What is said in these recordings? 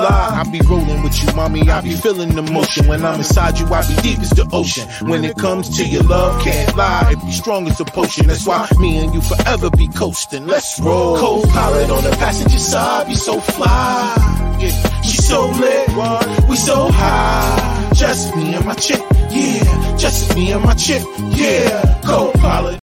I be rolling with you, mommy. I be feeling the motion. When I'm inside you, I be deep as the ocean. When it comes to your love, can't lie. It be strong as a potion. That's why me and you forever be coasting. Let's roll. Co-pilot on the passenger side, be so fly. She so lit, we so high. Just me and my chick, yeah. Just me and my chick, yeah. Co-pilot.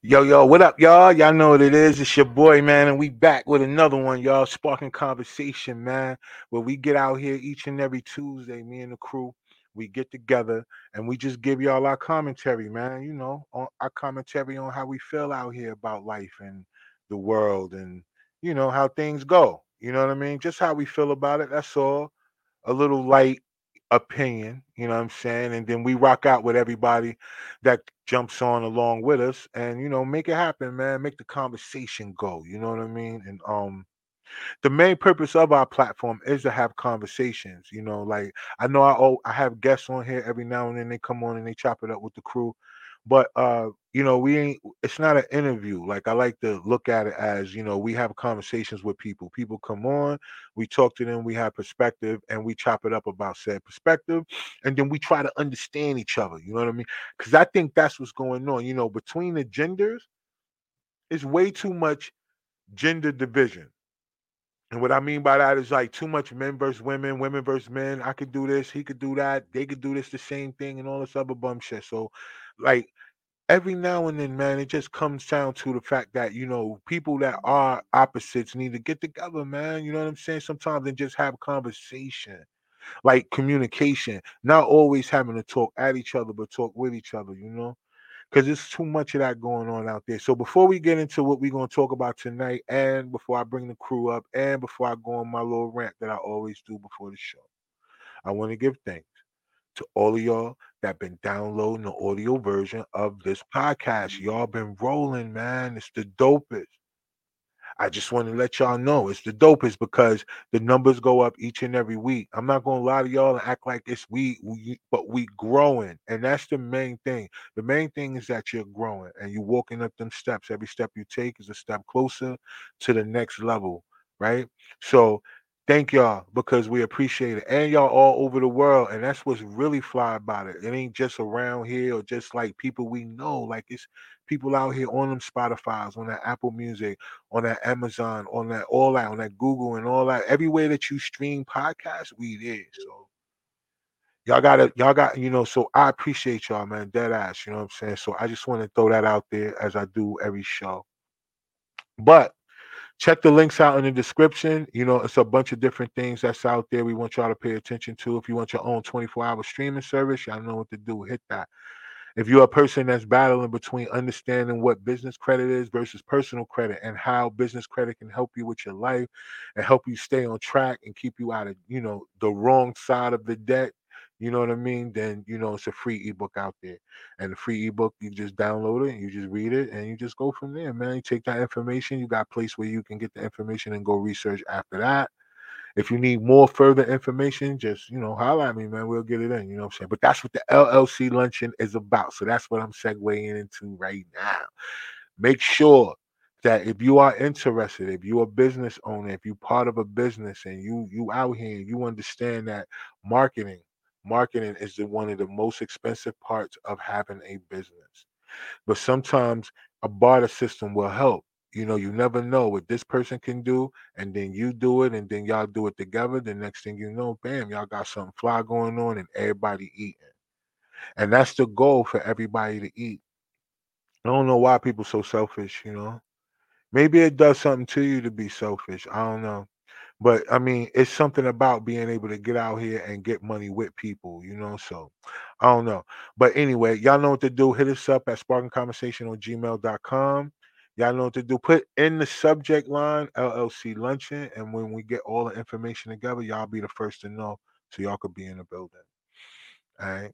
Yo, yo, what up, y'all? Y'all know what it is. It's your boy, man, and we back with another one, y'all. Sparking conversation, man. Where we get out here each and every Tuesday, me and the crew. We get together and we just give y'all our commentary, man. You know, on our commentary on how we feel out here about life and the world and you know how things go. You know what I mean? Just how we feel about it. That's all. A little light opinion, you know what I'm saying? And then we rock out with everybody that jumps on along with us and you know, make it happen, man. Make the conversation go, you know what I mean? And um the main purpose of our platform is to have conversations, you know, like I know I oh I have guests on here every now and then they come on and they chop it up with the crew but uh you know we ain't it's not an interview like i like to look at it as you know we have conversations with people people come on we talk to them we have perspective and we chop it up about said perspective and then we try to understand each other you know what i mean because i think that's what's going on you know between the genders it's way too much gender division and what I mean by that is like too much men versus women, women versus men. I could do this, he could do that, they could do this the same thing, and all this other bum shit. So, like, every now and then, man, it just comes down to the fact that you know people that are opposites need to get together, man. You know what I'm saying? Sometimes and just have conversation, like communication, not always having to talk at each other, but talk with each other. You know, because there's too much of that going on out there. So before we get into what we're gonna talk about tonight, and before I bring the crew up, and before I go on my little rant that I always do before the show, I want to give thanks to all of y'all that been downloading the audio version of this podcast. Mm-hmm. Y'all been rolling, man. It's the dopest. I just want to let y'all know it's the dopest because the numbers go up each and every week. I'm not gonna lie to y'all and act like it's we, we but we growing, and that's the main thing. The main thing is that you're growing and you're walking up them steps. Every step you take is a step closer to the next level, right? So Thank y'all because we appreciate it. And y'all all over the world. And that's what's really fly about it. It ain't just around here or just like people we know. Like it's people out here on them Spotify's, on that Apple Music, on that Amazon, on that all that, on that Google and all that. Everywhere that you stream podcasts, we there. So y'all gotta, y'all got, you know, so I appreciate y'all, man. Dead ass, you know what I'm saying? So I just want to throw that out there as I do every show. But check the links out in the description. You know, it's a bunch of different things that's out there we want y'all to pay attention to. If you want your own 24 hour streaming service, y'all know what to do. Hit that. If you're a person that's battling between understanding what business credit is versus personal credit and how business credit can help you with your life and help you stay on track and keep you out of, you know, the wrong side of the debt, you know what I mean? Then you know it's a free ebook out there. And the free ebook, you just download it, you just read it, and you just go from there, man. You take that information, you got a place where you can get the information and go research after that. If you need more further information, just you know, holler at me, man. We'll get it in. You know what I'm saying? But that's what the LLC luncheon is about. So that's what I'm segueing into right now. Make sure that if you are interested, if you're a business owner, if you're part of a business and you you out here, you understand that marketing marketing is the, one of the most expensive parts of having a business. But sometimes a barter system will help. You know, you never know what this person can do, and then you do it, and then y'all do it together. The next thing you know, bam, y'all got something fly going on, and everybody eating. And that's the goal for everybody to eat. I don't know why people so selfish, you know. Maybe it does something to you to be selfish. I don't know. But I mean, it's something about being able to get out here and get money with people, you know. So I don't know. But anyway, y'all know what to do. Hit us up at sparking on gmail.com. Y'all know what to do. Put in the subject line LLC luncheon. And when we get all the information together, y'all be the first to know. So y'all could be in the building. All right.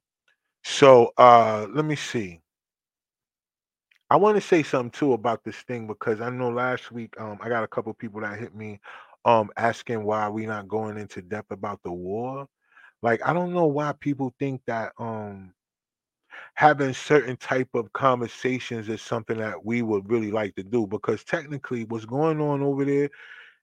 So uh let me see. I want to say something too about this thing because I know last week um I got a couple people that hit me um asking why we not going into depth about the war. Like I don't know why people think that um having certain type of conversations is something that we would really like to do because technically what's going on over there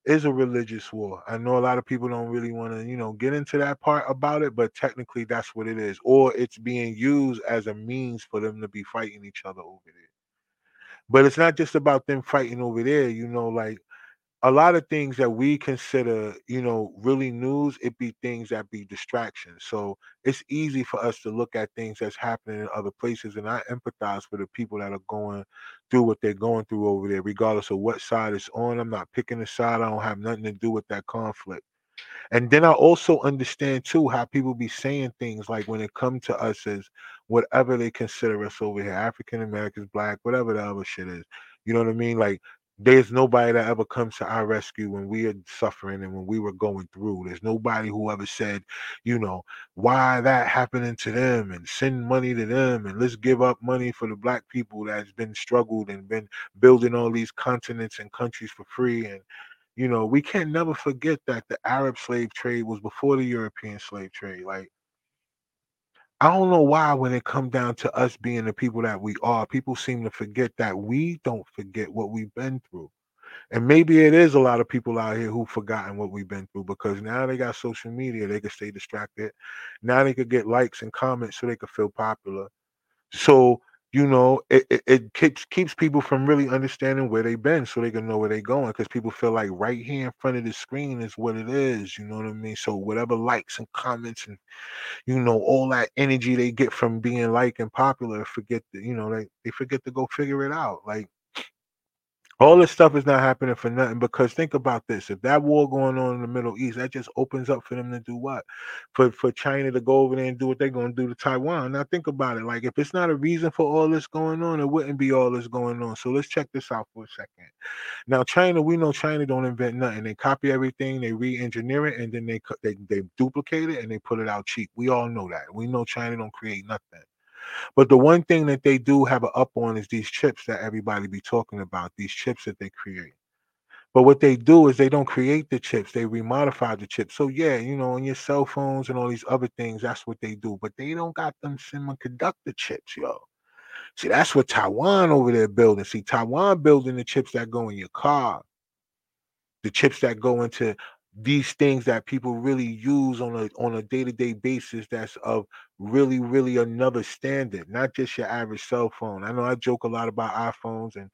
is a religious war. I know a lot of people don't really want to, you know, get into that part about it, but technically that's what it is. Or it's being used as a means for them to be fighting each other over there. But it's not just about them fighting over there, you know, like a lot of things that we consider, you know, really news, it be things that be distractions. So it's easy for us to look at things that's happening in other places. And I empathize with the people that are going through what they're going through over there, regardless of what side it's on. I'm not picking a side. I don't have nothing to do with that conflict. And then I also understand too how people be saying things like when it come to us as whatever they consider us over here, African Americans, black, whatever the other shit is. You know what I mean? Like there's nobody that ever comes to our rescue when we are suffering and when we were going through. There's nobody who ever said, you know, why that happening to them and send money to them and let's give up money for the black people that's been struggled and been building all these continents and countries for free. And, you know, we can't never forget that the Arab slave trade was before the European slave trade. Like, I don't know why when it come down to us being the people that we are, people seem to forget that we don't forget what we've been through. And maybe it is a lot of people out here who've forgotten what we've been through because now they got social media, they can stay distracted. Now they could get likes and comments so they could feel popular. So, you know, it, it, it keeps keeps people from really understanding where they've been so they can know where they're going because people feel like right here in front of the screen is what it is. You know what I mean? So whatever likes and comments and you know, all that energy they get from being like and popular, forget that, you know, they, they forget to go figure it out. Like all this stuff is not happening for nothing because think about this. If that war going on in the Middle East, that just opens up for them to do what? For for China to go over there and do what they're gonna do to Taiwan. Now think about it. Like if it's not a reason for all this going on, it wouldn't be all this going on. So let's check this out for a second. Now China, we know China don't invent nothing. They copy everything, they re-engineer it, and then they they they duplicate it and they put it out cheap. We all know that. We know China don't create nothing. But the one thing that they do have an up on is these chips that everybody be talking about, these chips that they create. But what they do is they don't create the chips, they remodify the chips. So yeah, you know, on your cell phones and all these other things, that's what they do. But they don't got them semiconductor chips, yo. See, that's what Taiwan over there building. See, Taiwan building the chips that go in your car, the chips that go into these things that people really use on a on a day-to-day basis that's of really really another standard not just your average cell phone. I know i joke a lot about iphones and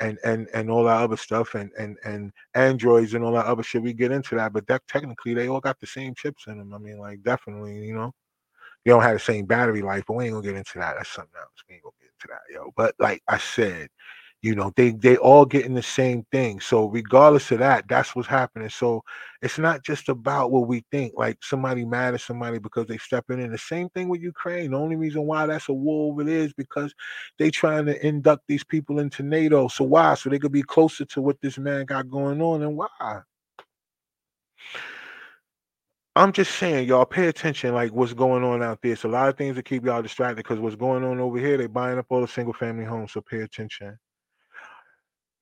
and and and all that other stuff and and and androids and all that other shit we get into that but that technically they all got the same chips in them i mean like definitely you know? They don't have the same battery life but we ain't gonna get into that. That's something else. We ain't gonna get into that yo. But like i said you know they they all getting the same thing so regardless of that that's what's happening so it's not just about what we think like somebody mad at somebody because they stepping in the same thing with ukraine the only reason why that's a war over there is because they trying to induct these people into nato so why so they could be closer to what this man got going on and why I'm just saying, y'all pay attention, like what's going on out there. It's a lot of things that keep y'all distracted because what's going on over here, they buying up all the single family homes. So pay attention.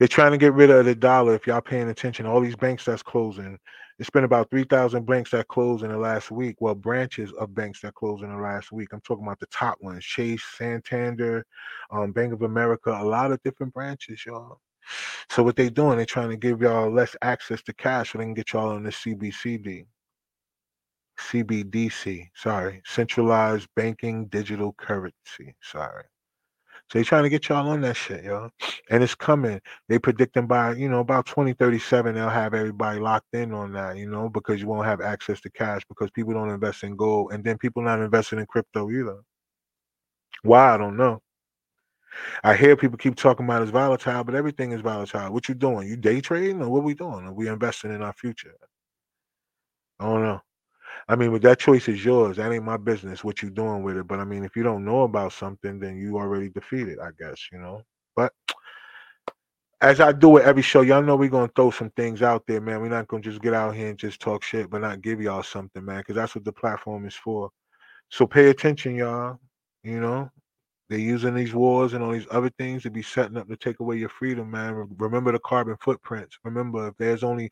They're trying to get rid of the dollar. If y'all paying attention, all these banks that's closing. It's been about three thousand banks that closed in the last week. Well, branches of banks that closed in the last week. I'm talking about the top ones: Chase, Santander, um, Bank of America. A lot of different branches, y'all. So what they doing? They're trying to give y'all less access to cash so they can get y'all on the CBCD. CBDC, sorry, centralized banking digital currency. Sorry. So they're trying to get y'all on that shit, yo. And it's coming. They predicting by, you know, about 2037, they'll have everybody locked in on that, you know, because you won't have access to cash because people don't invest in gold. And then people not investing in crypto either. Why? I don't know. I hear people keep talking about it's volatile, but everything is volatile. What you doing? You day trading or what we doing? Are we investing in our future? I don't know. I mean, but that choice is yours. That ain't my business what you're doing with it. But I mean, if you don't know about something, then you already defeated, I guess, you know. But as I do with every show, y'all know we're gonna throw some things out there, man. We're not gonna just get out here and just talk shit, but not give y'all something, man, because that's what the platform is for. So pay attention, y'all. You know, they're using these wars and all these other things to be setting up to take away your freedom, man. Remember the carbon footprints. Remember, if there's only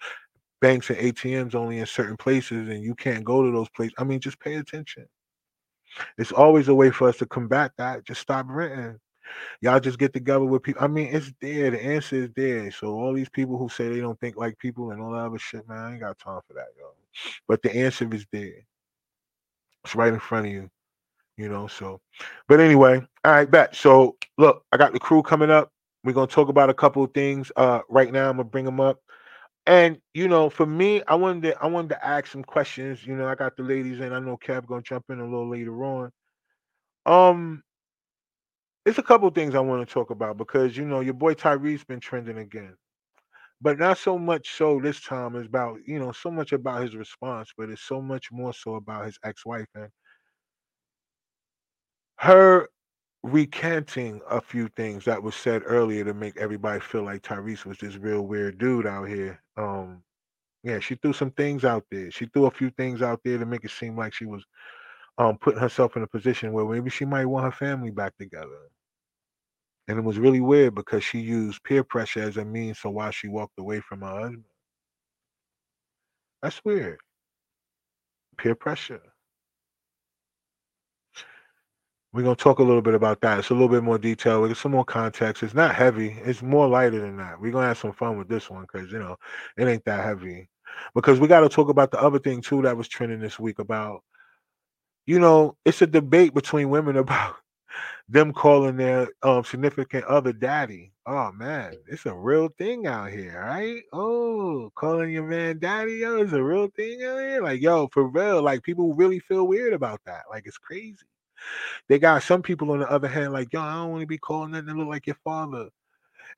banks and ATMs only in certain places and you can't go to those places. I mean, just pay attention. It's always a way for us to combat that. Just stop renting. y'all just get together with people. I mean, it's there. The answer is there. So all these people who say they don't think like people and all that other shit, man, I ain't got time for that, yo. But the answer is there. It's right in front of you. You know, so but anyway, all right, bet. So look, I got the crew coming up. We're gonna talk about a couple of things. Uh right now I'm gonna bring them up. And you know, for me, I wanted to I wanted to ask some questions. You know, I got the ladies and I know Kev gonna jump in a little later on. Um, it's a couple things I want to talk about because you know your boy Tyrese been trending again, but not so much so this time is about you know so much about his response, but it's so much more so about his ex-wife and her recanting a few things that was said earlier to make everybody feel like Tyrese was this real weird dude out here. Um, yeah, she threw some things out there. She threw a few things out there to make it seem like she was um putting herself in a position where maybe she might want her family back together. And it was really weird because she used peer pressure as a means to why she walked away from her husband. That's weird. Peer pressure. We're gonna talk a little bit about that. It's a little bit more detail. We get some more context. It's not heavy. It's more lighter than that. We're gonna have some fun with this one because you know it ain't that heavy. Because we got to talk about the other thing too that was trending this week about, you know, it's a debate between women about them calling their um significant other daddy. Oh man, it's a real thing out here, right? Oh, calling your man daddy, yo, is a real thing out here. Like, yo, for real, like people really feel weird about that. Like it's crazy. They got some people on the other hand, like, yo, I don't want to be calling nothing that look like your father.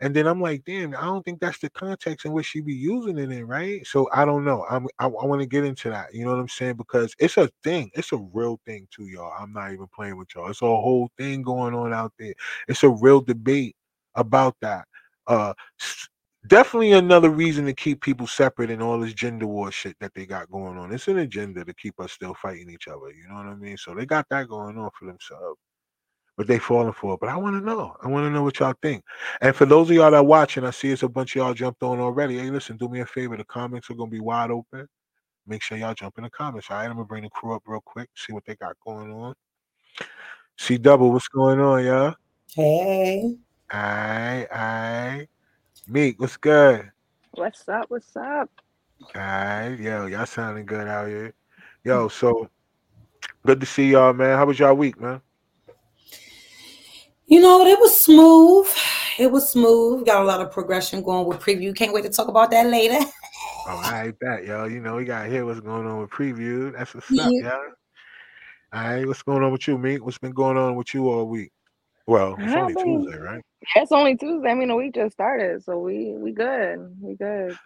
And then I'm like, damn, I don't think that's the context in which she be using it in, right? So I don't know. I'm I, I want to get into that. You know what I'm saying? Because it's a thing. It's a real thing too, y'all. I'm not even playing with y'all. It's a whole thing going on out there. It's a real debate about that. Uh definitely another reason to keep people separate and all this gender war shit that they got going on. It's an agenda to keep us still fighting each other. You know what I mean? So they got that going on for themselves. But they falling for it. But I want to know. I want to know what y'all think. And for those of y'all that watching, I see it's a bunch of y'all jumped on already. Hey, listen, do me a favor. The comments are gonna be wide open. Make sure y'all jump in the comments. All right, I'm gonna bring the crew up real quick, see what they got going on. C double, what's going on, y'all? Hey. All right, all right. Meek, what's good? What's up? What's up? All right, yo, y'all sounding good out here. Yo, so good to see y'all, man. How was y'all week, man? You know, it was smooth. It was smooth. Got a lot of progression going with preview. Can't wait to talk about that later. Oh, I bet, yo. You know, we got to hear what's going on with preview. That's what's up, Yeah. y'all. All right, what's going on with you, Meek? What's been going on with you all week? Well, it's only Tuesday, right? It's only Tuesday. I mean, the week just started, so we we good. We good.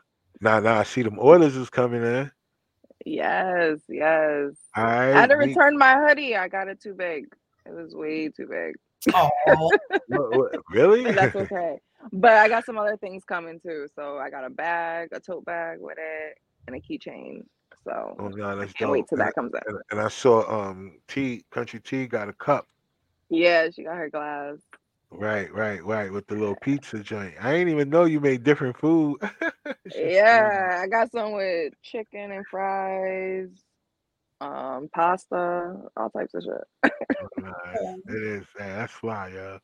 Nah, nah. I see them orders is coming in. Yes, yes. All I had to Meek. return my hoodie. I got it too big. It was way too big. Oh, What- what- really? But that's okay. But I got some other things coming too. So I got a bag, a tote bag with it, and a keychain. So oh no, that's can't wait till And, that comes in. and, and I saw um T Country T got a cup. Yeah, she got her glass. Right, right, right. With the little pizza joint. I ain't even know you made different food. It's just crazy. Yeah, I got some with chicken and fries, um, pasta, all types of shit. Nah, it is. Man, that's fly, yeah.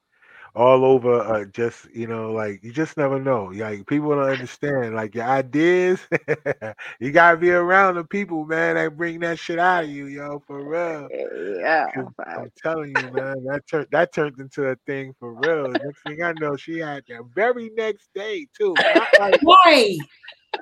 All over, uh, just you know, like you just never know. Like people don't understand. Like your ideas, you gotta be around the people, man, that bring that shit out of you, yo, for real. Yeah, I'm telling you, man, that turned that turned into a thing for real. Next thing I know, she had the very next day too. Not like right.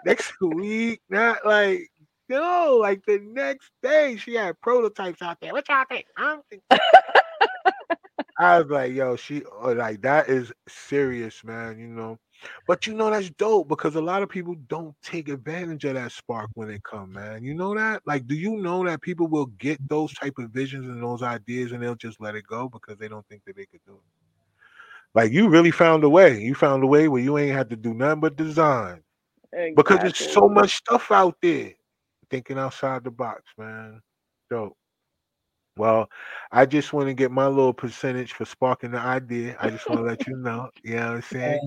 next week, not like no, like the next day she had prototypes out there. What y'all think? I don't think. I was like, yo, she oh, like that is serious, man. You know, but you know that's dope because a lot of people don't take advantage of that spark when they come, man. You know that? Like, do you know that people will get those type of visions and those ideas and they'll just let it go because they don't think that they could do it? Like, you really found a way. You found a way where you ain't had to do nothing but design because there's so much stuff out there. Thinking outside the box, man. Dope. Well, I just want to get my little percentage for sparking the idea. I just want to let you know. You know what I'm saying?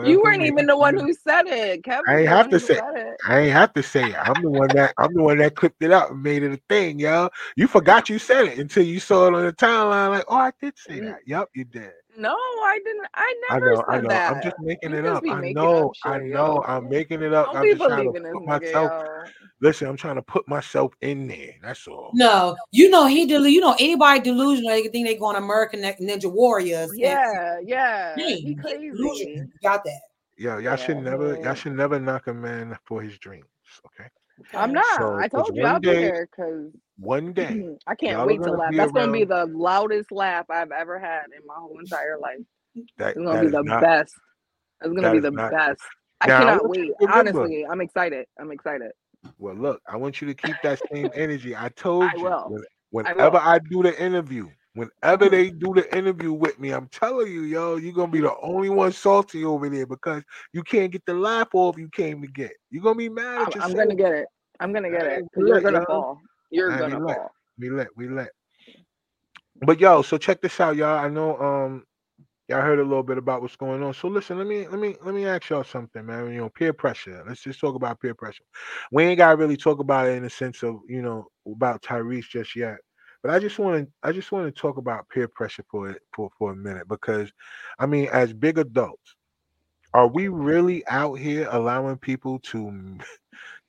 You weren't even the one who said it. Kevin I ain't have to say. it. I ain't have to say it. I'm the one that I'm the one that clipped it up and made it a thing, yo. You forgot you said it until you saw it on the timeline. Like, oh, I did say N- that. Yup, you did. No, I didn't. I never I never know, I said know. that. I'm just making You it up. be I know, up I know. Yo. I'm making it up. Don't I'm just trying to believing this put myself. yo. Listen, I'm trying to put myself in there. That's all. No, you know he delu- You know anybody delusional, they think they going American Ninja Warriors. and- Yeah, yeah. Hey, He crazy. delusional. Got that? Yo, y'all should Yeah, never, y'all should never knock a man for his dreams. Okay. I'm not. So, I 'cause told you one I'll be there because One day, I can't wait to laugh. That's gonna be the loudest laugh I've ever had in my whole entire life. that, It's gonna be the not. best. It's gonna be the not- best. I Now, I cannot you wait. Honestly, I'm excited. I'm excited. Well, look, I want you to keep that same energy. I told I you. will. when- I whenever. I, do the interview, whenever Mhm. they do the interview with me, I'm telling you, yo, you're gonna be the only one salty over there because you can't get the laugh off you came to get. You're gonna be mad I'm, I'm gonna get it. I'm gonna get I it. 'cause You're gonna yo. fall. You're gonna lit. fall. We let, we let. But yo, so check this out, y'all. I know um y'all heard a little bit about what's going on. So listen, let me let me let me ask y'all something, man. You know, peer pressure. Let's just talk about peer pressure. We ain't gotta really talk about it in the sense of you know about Tyrese just yet. But I just want to I just want to talk about peer pressure for it for for a minute because I mean, as big adults, are we really out here allowing people to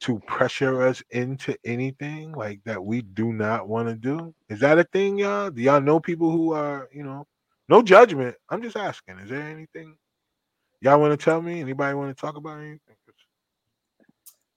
to pressure us into anything like that we do not want to do? Is that a thing, y'all? Do y'all know people who are, you know, no judgment? I'm just asking. Is there anything y'all want to tell me? Anybody want to talk about anything?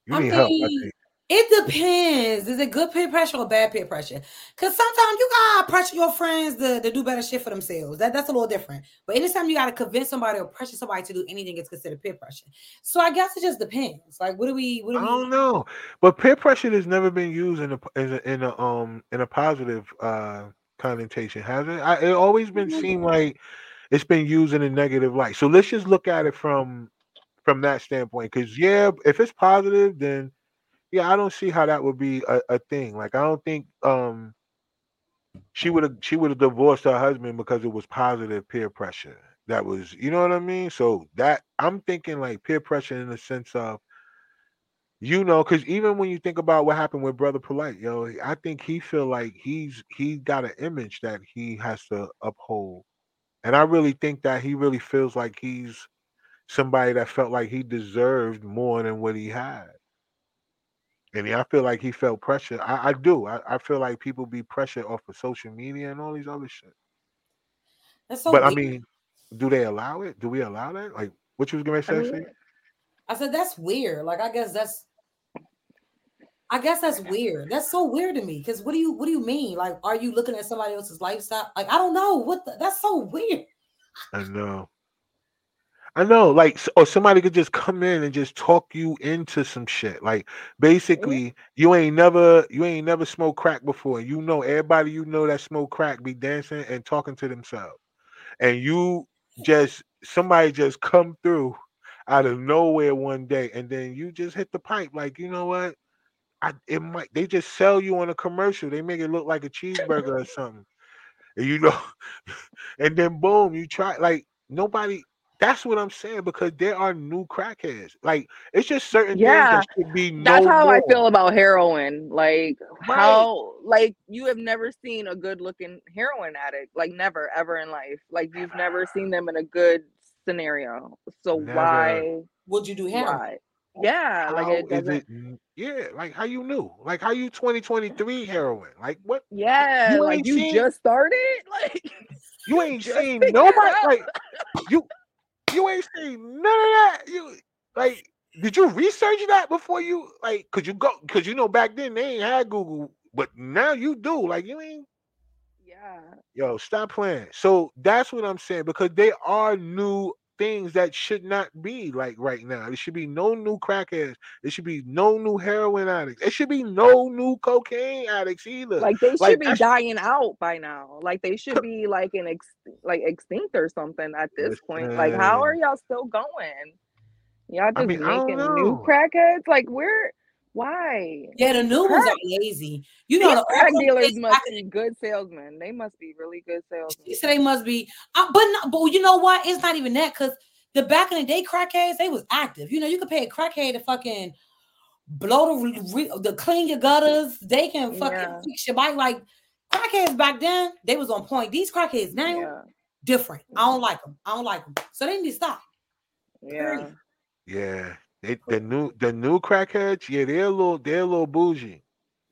You I need help. I think. It depends. Is it good peer pressure or bad peer pressure? Because sometimes you gotta pressure your friends to, to do better shit for themselves. That, that's a little different. But anytime you gotta convince somebody or pressure somebody to do anything, it's considered peer pressure. So I guess it just depends. Like, what do we? What do I we? don't know, but peer pressure has never been used in a in a, in a um in a positive uh connotation, has it? I, it always been Mhm. seen like it's been used in a negative light. So let's just look at it from from that standpoint. Because yeah, if it's positive, then yeah, I don't see how that would be a, a thing. Like I don't think um she would have she would have divorced her husband because it was positive peer pressure. That was you know what I mean? So that I'm thinking like peer pressure in the sense of you know, because even when you think about what happened with Brother Polite, yo, I think he feel like he's he got an image that he has to uphold. And I really think that he really feels like he's somebody that felt like he deserved more than what he had. And I feel like he felt pressure. I, I do. I, I feel like people be pressured off of social media and all these other shit. That's so but I mean, do they allow it? Do we allow that? Like, what you was gonna I say? mean, I said that's weird. Like, I guess that's. I guess that's weird. That's so weird to me. Because what do you what do you mean? Like, are you looking at somebody else's lifestyle? Like, I don't know. What the, that's so weird. I know. I know, like, or somebody could just come in and just talk you into some shit. Like, basically, you ain't never, you ain't never smoked crack before. You know, everybody you know that smoke crack be dancing and talking to themselves, and you just somebody just come through out of nowhere one day, and then you just hit the pipe. Like, you know what? I it might they just sell you on a commercial. They make it look like a cheeseburger or something. And you know, and then boom, you try like nobody. That's what I'm saying because there are new crackheads. Like it's just certain Yeah, things that should be no That's how I feel about heroin. Like Right. how like you have never seen a good looking heroin addict. Like never ever in life. Like you've never seen them in a good scenario. So Never. why Would you do heroin? why? Yeah, like How it is doesn't it? Yeah, like how you knew? Like how you 2023 heroin? Like what? yeah, You like you seen- just started? Like You ain't Just seen figure nobody. out. Like you, you ain't seen none of that. You like. Did you research that before you like? Could you go? Because you know back then they ain't had Google, but now you do. Like you ain't. Yeah. Yo, stop playing. So that's what I'm saying because they are new things that should not be like right now. There should be no new crackheads. There should be no new heroin addicts. There should be no new cocaine addicts either. Like they should Like, be dying out by now. Like they should be like an ex like extinct or something at this point. Like how are y'all still going? Y'all just I don't making new crackheads? Like where why? Yeah, the new ones are lazy. You know, These the crack old dealers must back be good salesmen. They must be really good salesmen. She said they must be, uh, but no, but you know what? It's not even that because the back in the day crackheads they was active. You know, you could pay a crackhead to fucking blow the re, the clean your gutters. They can fucking Yeah. fix your bike. Like crackheads back then, they was on point. These crackheads now, Yeah. different. I don't like them. I don't like them. So they need to stop. Yeah. Yeah, they, oh. the new the new crackheads, yeah, they're a little they're a little bougie.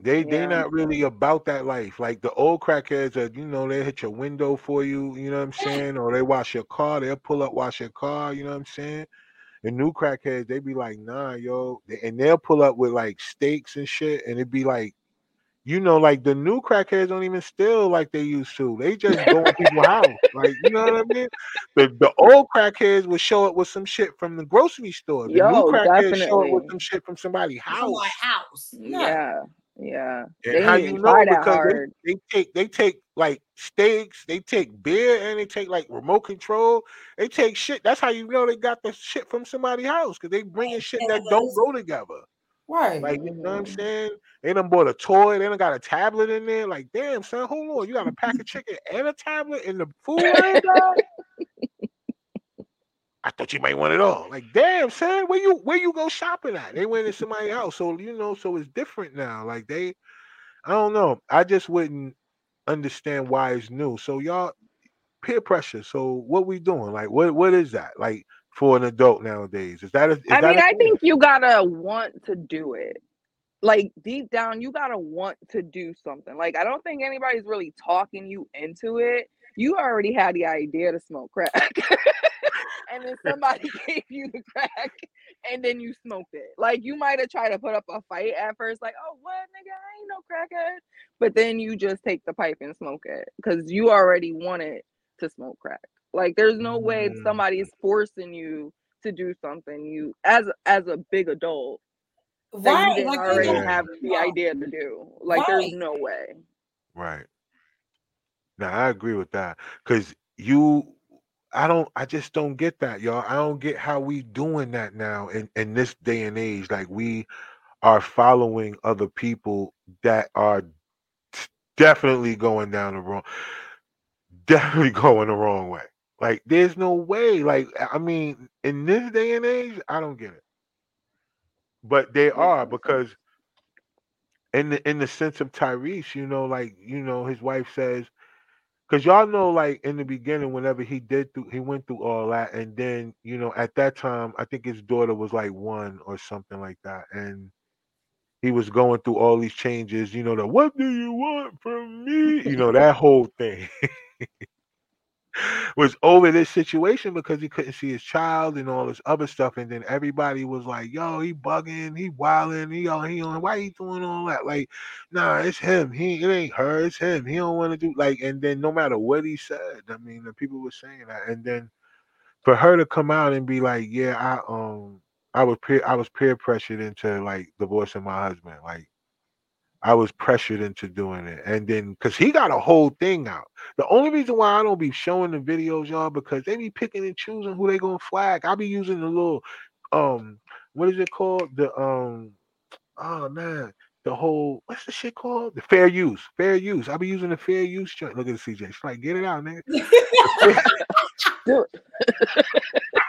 They they Yeah. not really about that life. Like the old crackheads are, you know, they hit your window for you, you know what I'm saying? Or they wash your car, they'll pull up, wash your car, you know what I'm saying? The new crackheads, they be like, nah, yo, and they'll pull up with like steaks and shit, and it'd be like, you know, like the new crackheads don't even steal like they used to. They just go in people's house. Like, you know what I mean? The the old crackheads would show up with some shit from the grocery store. The Yo, new crackheads show up with some shit from somebody's house. my house. Yeah. Yeah. Yeah. And They how you even know try because they, they take they take like steaks, they take beer, and they take like remote control. They take shit. That's how you know they got the shit from somebody's house because they bringing shit that don't go together. Right. Like you know what I'm saying? They done bought a toy. They done got a tablet in there. Like damn son, hold on, you got a pack of chicken and a tablet in the food line. I thought you might want it all. Like, damn, son, where you where you go shopping at? They went in somebody's house, so you know, so it's different now. Like they, I don't know. I just wouldn't understand why it's new. So y'all, peer pressure. So what we doing? Like, what what is that? Like for an adult nowadays? Is that? A, is I that mean, a I think you gotta want to do it. Like deep down, you gotta want to do something. Like I don't think anybody's really talking you into it. You already had the idea to smoke crack, and then somebody gave you the crack, and then you smoked it. Like you might have tried to put up a fight at first, like, "Oh, what, nigga? I ain't no crackhead," but then you just take the pipe and smoke it because you already wanted to smoke crack. Like there's no way Mm. somebody is forcing you to do something you as as a big adult that you didn't Like, already Yeah. have the idea to do. Like there's no way. Right. Now I agree with that because you, I don't, I just don't get that, y'all. I don't get how we doing that now in in this day and age. Like we are following other people that are definitely going down the wrong, definitely going the wrong way. Like there's no way. Like I mean, in this day and age, I don't get it. But they are because in the in the sense of Tyrese, you know, like you know, his wife says, because y'all know, like in the beginning, whenever he did through, he went through all that, and then you know, at that time, I think his daughter was like one or something like that, and he was going through all these changes. You know, the what do you want from me? You know, that whole thing. was over this situation because he couldn't see his child and all this other stuff, and then everybody was like, "Yo, he bugging, he wilding, he on, he on, why he doing all that?" Like, nah, it's him. He it ain't her, it's him. He don't want to do like, and then no matter what he said, I mean, the people were saying that, and then for her to come out and be like, "Yeah, I um, I was peer, I was peer pressured into like divorcing my husband, like." I was pressured into doing it. And then because he got a whole thing out. The only reason why I don't be showing the videos, y'all, because they be picking and choosing who they gonna flag. I'll be using the little um what is it called? The um oh man, the whole what's the shit called? The fair use. Fair use. I'll be using the fair use joint. Look at the CJ. She's like, get it out, nigga. Do it.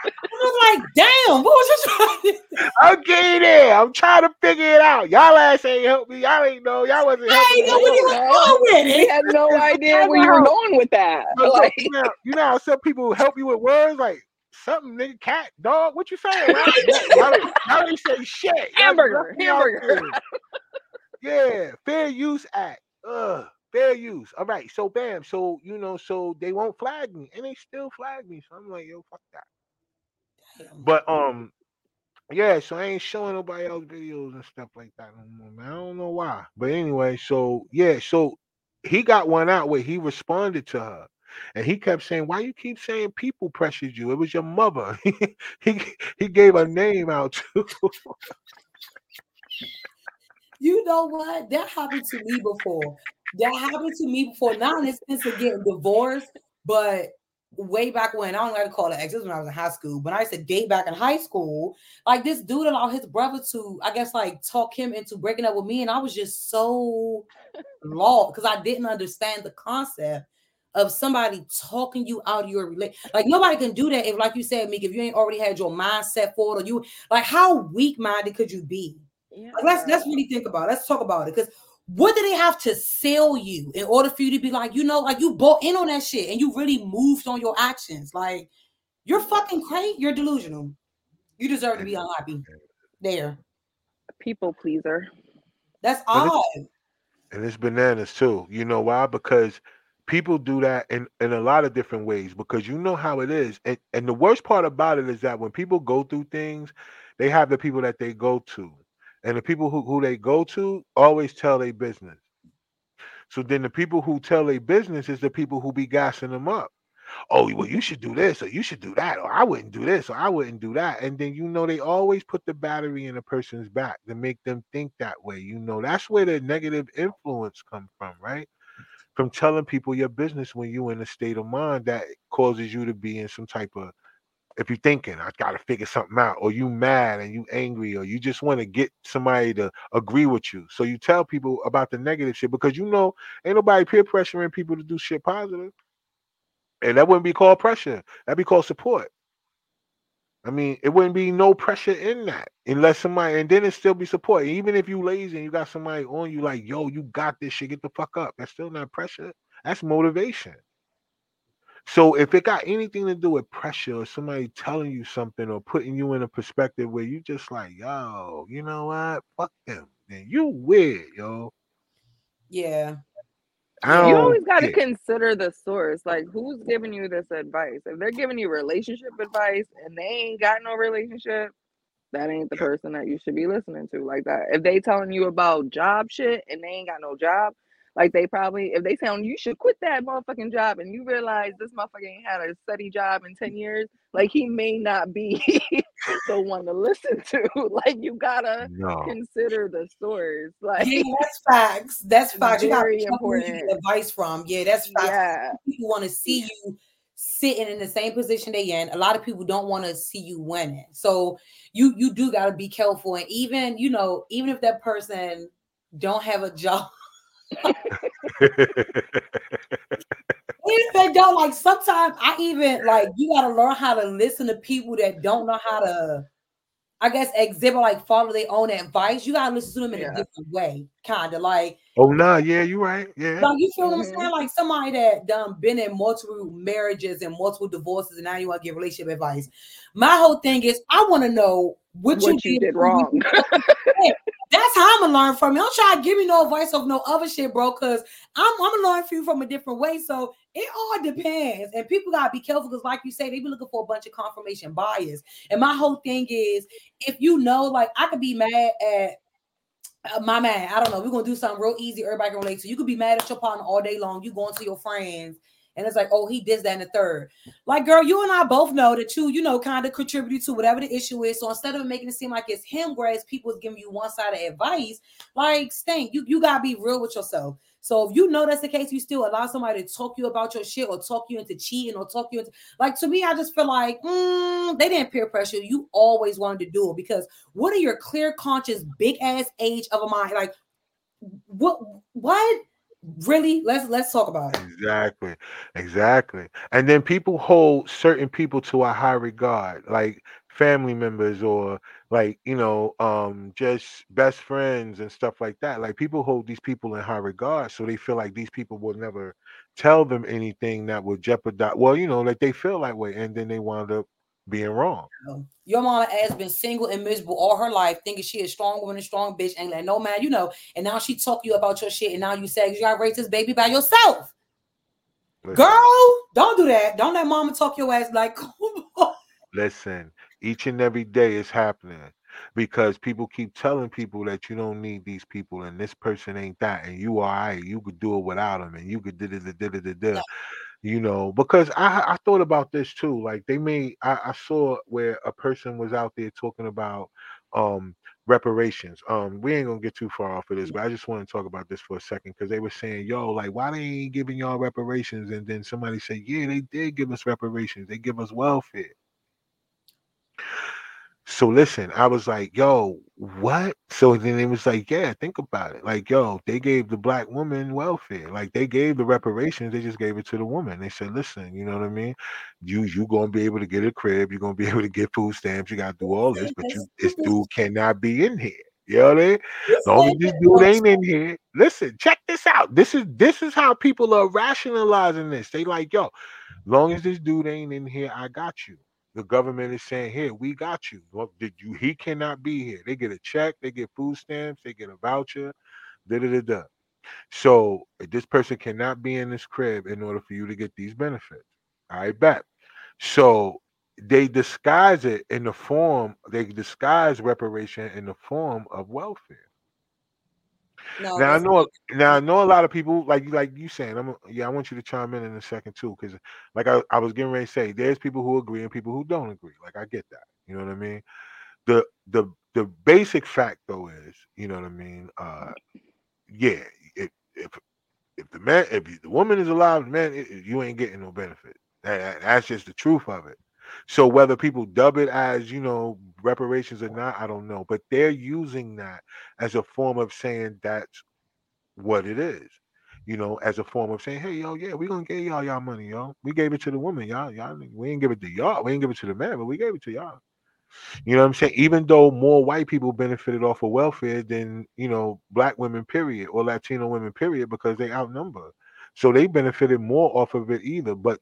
I was like, damn, what was you trying to I'm getting there. I'm trying to figure it out. Y'all ass ain't help me. Y'all ain't know. Y'all wasn't I helping ain't know where me. you was going with We it. had no idea where you were going with that. No, no, Like you, know, you know how some people help you with words like something, nigga, cat, dog. What you saying? Y'all, y'all, y'all, y'all ain't say shit. Y'all Hamburger, left me out hamburger. Yeah, Fair Use Act. Ugh, fair use. All right. So bam. So you know, so they won't flag me, and they still flag me. So I'm like, yo, fuck that. But um, yeah. So I ain't showing nobody else videos and stuff like that no more, man. I don't know why. But anyway, so yeah, so he got one out where he responded to her. And he kept saying, "Why you keep saying people pressured you? It was your mother." he he gave a name out too. You know what? That happened to me before. That happened to me before. Not in the sense of getting divorced, but way back when I don't like to call it ex. This when I was in high school. but I used to date back in high school, like this dude allowed his brother to, I guess, like talk him into breaking up with me, and I was just so lost because I didn't understand the concept of somebody talking you out of your relationship. Like nobody can do that if, like you said, Meek, if you ain't already had your mindset for it, or you like how weak minded could you be? Like, let's let's really think about it. Let's talk about it because what do they have to sell you in order for you to be like, you know, like you bought in on that shit and you really moved on your actions? Like, you're fucking crazy. You're delusional. You deserve to be unhappy. There. People pleaser. That's But odd. it's- and it's bananas too. You know why? Because people do that in, in a lot of different ways because you know how it is. And and the worst part about it is that when people go through things, they have the people that they go to. And the people who, who they go to always tell their business. So then the people who tell their business is the people who be gassing them up. Oh, well, you should do this, or you should do that, or I wouldn't do this, or I wouldn't do that. And then you know they always put the battery in a person's back to make them think that way. You know, that's where the negative influence come from, right? From telling people your business when you in a state of mind that causes you to be in some type of if you're thinking, I gotta figure something out, or you mad and you angry, or you just want to get somebody to agree with you. So you tell people about the negative shit because you know ain't nobody peer pressuring people to do shit. And that wouldn't be called pressure. That'd be called support. I mean, it wouldn't be no pressure in that unless somebody, and then it still be support. Even if you lazy and you got somebody on you like, yo, you got this shit, get the fuck up. That's still not pressure. That's motivation. So if it got anything to do with pressure or somebody telling you something or putting you in a perspective where you just like, yo, you know what? Fuck them. Then you weird, yo. Yeah. You always got to consider the source. Like, who's giving you this advice? If they're giving you relationship advice and they ain't got no relationship, that ain't the person that you should be listening to. Like that. If they telling you about job shit and they ain't got no job, like they probably if they telling you you should quit that motherfucking job and you realize this motherfucker ain't had a steady job in 10 years, like he may not be the one to listen to. Like you gotta no. consider the source. Like Yeah, that's facts. That's facts. You got to Very be careful who you important. advice from. Yeah, that's facts. yeah. People want to see you sitting in the same position they in. A lot of people don't want to see you winning. So you you do got to be careful. And even you know, even if that person don't have a job, even if they don't like, sometimes I even like you got to learn how to listen to people that don't know how to. I guess exhibit like follow their own advice. You gotta listen to them in Yeah. a different way, kind of like oh nah, yeah, you right. Yeah. like you feel what I'm Mhm. saying? Like somebody that done been in multiple marriages and multiple divorces, and now you want to give relationship advice. My whole thing is, I want to know what, What you did wrong. That's how I'm gonna learn from you. Don't try to give me no advice of no other shit, bro. Cause I'm I'm gonna learn from you from a different way. So it all depends, and people gotta be careful because, like you say, they be looking for a bunch of confirmation bias. And my whole thing is, if you know, like I could be mad at uh, my man, I don't know. We're gonna do something real easy. Everybody can relate to. You could be mad at your partner all day long. You going to your friends, and it's like, oh, he did that in the third. Like, girl, you and I both know that you, you know, kind of contributed to whatever the issue is. So instead of making it seem like it's him, whereas people is giving you one side of advice, like, stink. You you gotta be real with yourself. So if you know that's the case, you still allow somebody to talk you about your shit or talk you into cheating or talk you into like to me, I just feel like mm, they didn't peer pressure. You always wanted to do it because what are your clear conscious, big ass age of a mind? Like what what really? Let's let's talk about it. Exactly, exactly. And then people hold certain people to a high regard, like family members or like you know, um, just best friends and stuff like that. Like people hold these people in high regard, so they feel like these people will never tell them anything that would jeopardize. Well, you know, like they feel that way, and then they wind up being wrong. Your mama has been single and miserable all her life, thinking she a strong woman, a strong bitch, ain't let no man, you know. And now she talk you about your shit, and now you say you got this baby by yourself. Listen, Girl, don't do that. Don't let mama talk your ass like listen, each and every day is happening because people keep telling people that you don't need these people and this person ain't that and you are right, you could do it without them and you could da da You know, because I I thought about this too. Like they made I, I saw where a person was out there talking about um reparations. Um, we ain't gonna get too far off of this, but I just want to talk about this for a second because they were saying, yo, like why they ain't giving y'all reparations? And then somebody said, Yeah, they did give us reparations, they give us welfare. So listen, I was like, yo, what? So then it was like, yeah, think about it. Like, yo, they gave the black woman welfare. Like they gave the reparations, they just gave it to the woman. They said, listen, you know what I mean? You you gonna be able to get a crib, you're gonna be able to get food stamps, you gotta do all this, but you this dude cannot be in here. You know what I mean? As long as this dude ain't in here. Listen, check this out. This is this is how people are rationalizing this. They like, yo, long as this dude ain't in here, I got you. The government is saying, here, we got you. Well, did you he cannot be here. They get a check, they get food stamps, they get a voucher, da da da da. So this person cannot be in this crib in order for you to get these benefits. I bet. So they disguise it in the form, they disguise reparation in the form of welfare. No, Now I know now I know a lot of people like you like you saying, I'm yeah, I want you to chime in in a second too, because like I, I was getting ready to say, there's people who agree and people who don't agree. Like I get that. You know what I mean? The the the basic fact though is, you know what I mean? Uh yeah, if if if the man if the woman is alive, man, you ain't getting no benefit. That- that's just the truth of it. So whether people dub it as you know reparations or not, I don't know. But they're using that as a form of saying that's what it is. You know, as a form of saying, hey, yo, yeah, we gonna give y'all y'all money, yo. We gave it to the woman, y'all. Y'all, we ain't give it to y'all. We ain't give it to the man, but we gave it to y'all. You know what I'm saying? Even though more white people benefited off of welfare than you know black women, period, or Latino women, period, because they outnumber. So they benefited more off of it either. But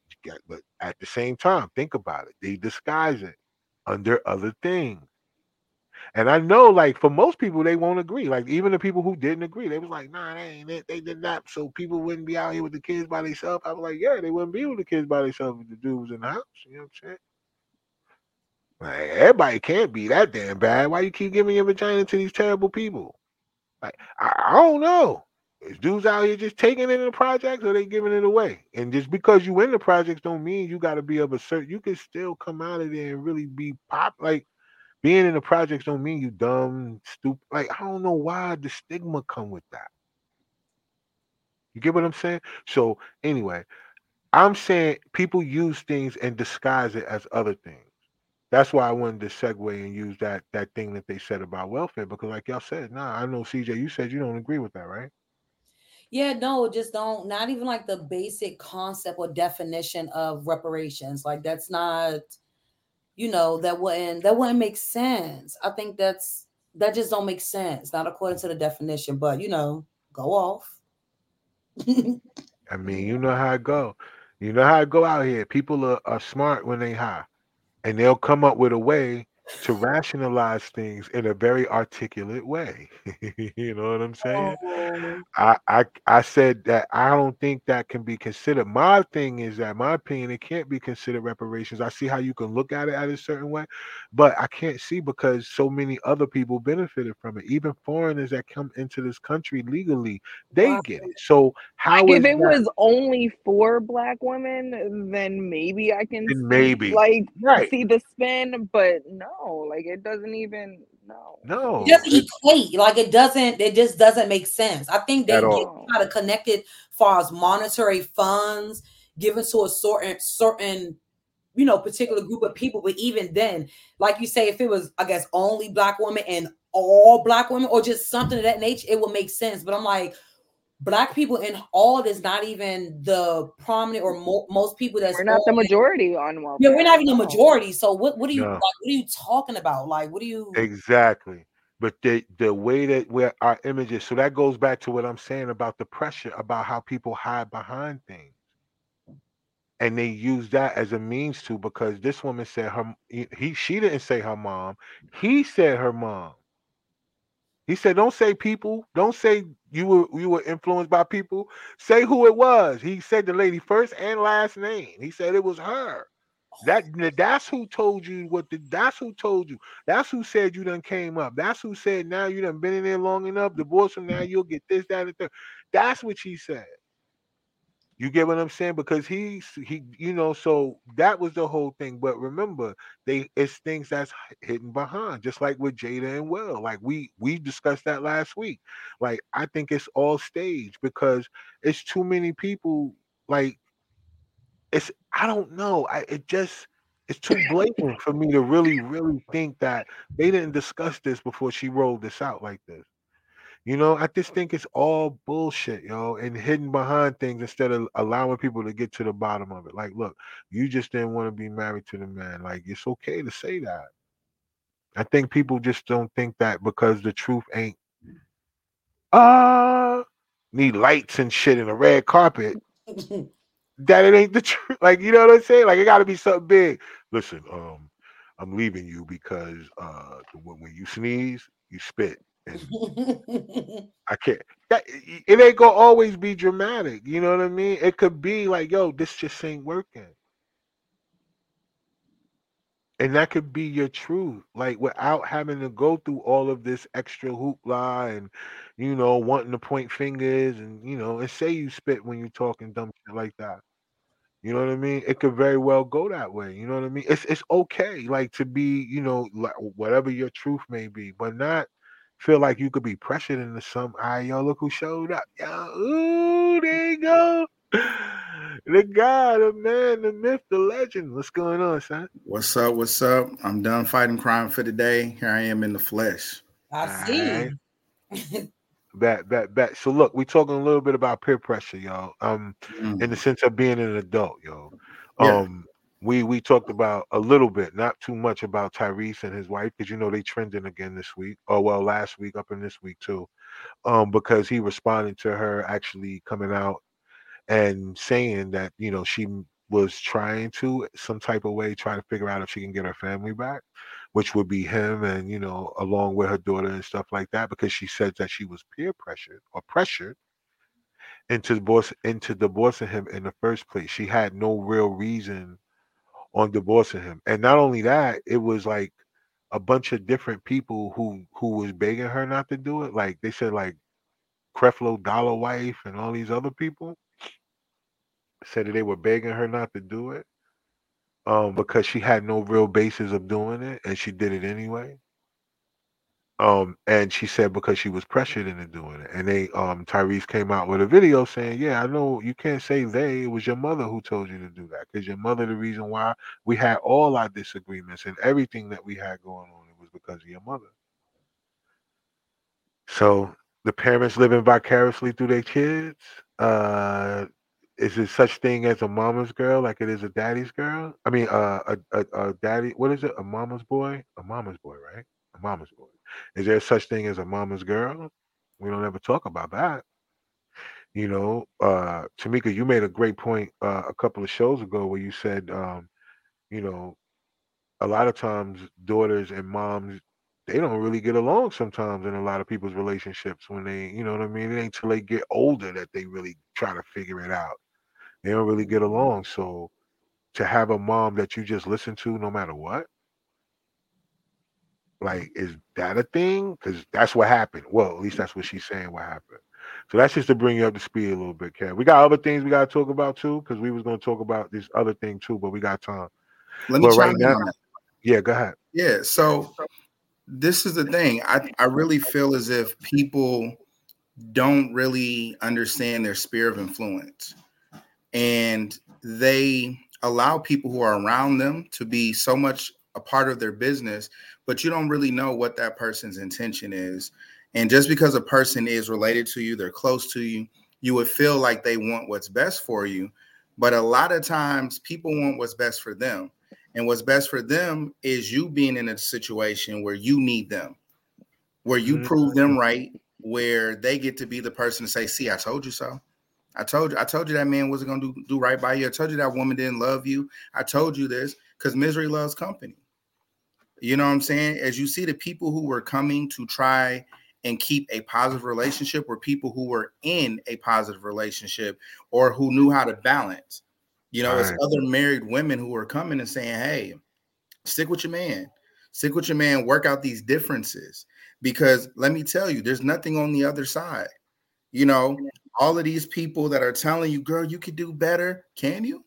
but at the same time, think about it. They disguise it under other things. And I know, like for most people, they won't agree. Like even the people who didn't agree, they was like, "Nah, they ain't it. They did not." So people wouldn't be out here with the kids by themselves. I was like, "Yeah, they wouldn't be with the kids by themselves if the dude was in the house." You know what I'm saying? Like everybody can't be that damn bad. Why you keep giving your vagina to these terrible people? Like I, I don't know. Is dudes out here just taking it in the projects or they giving it away? And just because you in the projects don't mean you got to be of a certain. You can still come out of there and really be pop. Like being in the projects don't mean you dumb, stupid. Like I don't know why the stigma come with that. You get what I'm saying? So anyway, I'm saying people use things and disguise it as other things. That's why I wanted to segue and use that that thing that they said about welfare because, like y'all said, nah, I know CJ, you said you don't agree with that, right? Yeah, no, just don't. Not even like the basic concept or definition of reparations. Like that's not, you know, that wouldn't that wouldn't make sense. I think that's that just don't make sense. Not according to the definition, but you know, go off. I mean, you know how it go. You know how it go out here. People are, are smart when they high, and they'll come up with a way to rationalize things in a very articulate way. you know what I'm saying? Oh, I, I I said that I don't think that can be considered. My thing is that my opinion it can't be considered reparations. I see how you can look at it at a certain way, but I can't see because so many other people benefited from it. Even foreigners that come into this country legally, they Wow. get it. So how Like if it that- was only for black women, then maybe I can Then see, maybe. like right? see the spin, but no, like it doesn't even no. No, It doesn't equate. Like it doesn't. It just doesn't make sense. I think they At get all. kind of connected far as monetary funds given to a certain certain you know particular group of people. But even then, like you say, if it was I guess only black women and all black women or just something of that nature, it would make sense. But I'm like. Black people in all this, not even the prominent or mo- most people that's We're not the on- majority on welfare. Yeah, we're not even the majority. So what? What are you? No. Like, what are you talking about? Like, what are you? Exactly. But the the way that where our images, so that goes back to what I'm saying about the pressure, about how people hide behind things. And they use that as a means to because this woman said her he she didn't say her mom, he said her mom. He said, "Don't say people. Don't say you were you were influenced by people. Say who it was." He said the lady first and last name. He said it was her. Oh. That that's who told you what the that's who told you. That's who said you done came up. That's who said now you done been in there long enough. Divorce from now you'll get this, that, and the third. That's what she said. You get what I'm saying? Because he's he, you know, so that was the whole thing. But remember, they it's things that's hidden behind, just like with Jada and Will. Like we we discussed that last week. Like I think it's all staged because it's too many people. Like it's I don't know. I it just it's too blatant for me to really really think that they didn't discuss this before she rolled this out like this. You know, I just think it's all bullshit, yo, and hidden behind things instead of allowing people to get to the bottom of it. Like, look, you just didn't want to be married to the man. Like, it's okay to say that. I think people just don't think that because the truth ain't uh need lights and shit in a red carpet that it ain't the truth. Like you know what I'm saying? Like it got to be something big. Listen, um, I'm leaving you because uh when, when you sneeze, you spit. I can't. It ain't gonna always be dramatic. You know what I mean? It could be like, yo, this just ain't working and that could be your truth like without having to go through all of this extra hoopla and you know wanting to point fingers and you know and say you spit when you're talking dumb shit like that you know what i mean it could very well go that way you know what i mean it's it's okay like to be you know like whatever your truth may be but not feel like you could be pressured into some ah yo look who showed up yo ooh there you go the guy, the man, the myth, the legend. What's going on, son? What's up? What's up? I'm done fighting crime for the day. Here I am in the flesh. I see. Right. bet, bet, bet. So look, we're talking a little bit about peer pressure, y'all. Um, mm. in the sense of being an adult, yo. Yeah. Um, we we talked about a little bit, not too much about Tyrese and his wife, because you know they trending again this week. Oh well, last week up in this week too. Um, because he responded to her actually coming out and saying that you know she was trying to some type of way try to figure out if she can get her family back which would be him and you know along with her daughter and stuff like that because she said that she was peer pressured or pressured into divorce into divorcing him in the first place she had no real reason on divorcing him and not only that it was like a bunch of different people who who was begging her not to do it like they said like Creflo Dollar wife and all these other people said that they were begging her not to do it um, because she had no real basis of doing it and she did it anyway. Um, and she said because she was pressured into doing it. And they um Tyrese came out with a video saying, Yeah, I know you can't say they, it was your mother who told you to do that. Because your mother, the reason why we had all our disagreements and everything that we had going on, it was because of your mother. So the parents living vicariously through their kids, uh is it such thing as a mama's girl like it is a daddy's girl? I mean, uh, a, a, a daddy, what is it? A mama's boy? A mama's boy, right? A mama's boy. Is there such thing as a mama's girl? We don't ever talk about that. You know, uh, Tamika, you made a great point uh, a couple of shows ago where you said, um, you know, a lot of times daughters and moms they don't really get along sometimes in a lot of people's relationships when they, you know what I mean? It ain't till they get older that they really try to figure it out. They don't really get along. So to have a mom that you just listen to no matter what, like, is that a thing? Because that's what happened. Well, at least that's what she's saying what happened. So that's just to bring you up to speed a little bit, Kev. We got other things we got to talk about too, because we was going to talk about this other thing too, but we got time. Let me right now, Yeah, go ahead. Yeah, so this is the thing. I, I really feel as if people don't really understand their sphere of influence and they allow people who are around them to be so much a part of their business, but you don't really know what that person's intention is. And just because a person is related to you, they're close to you, you would feel like they want what's best for you. But a lot of times people want what's best for them. And what's best for them is you being in a situation where you need them, where you mm-hmm. prove them right, where they get to be the person to say, See, I told you so. I told you, I told you that man wasn't gonna do, do right by you. I told you that woman didn't love you. I told you this because misery loves company. You know what I'm saying? As you see, the people who were coming to try and keep a positive relationship were people who were in a positive relationship or who knew how to balance. You know, it's other married women who were coming and saying, Hey, stick with your man, stick with your man, work out these differences. Because let me tell you, there's nothing on the other side. You know, all of these people that are telling you, girl, you could do better. Can you?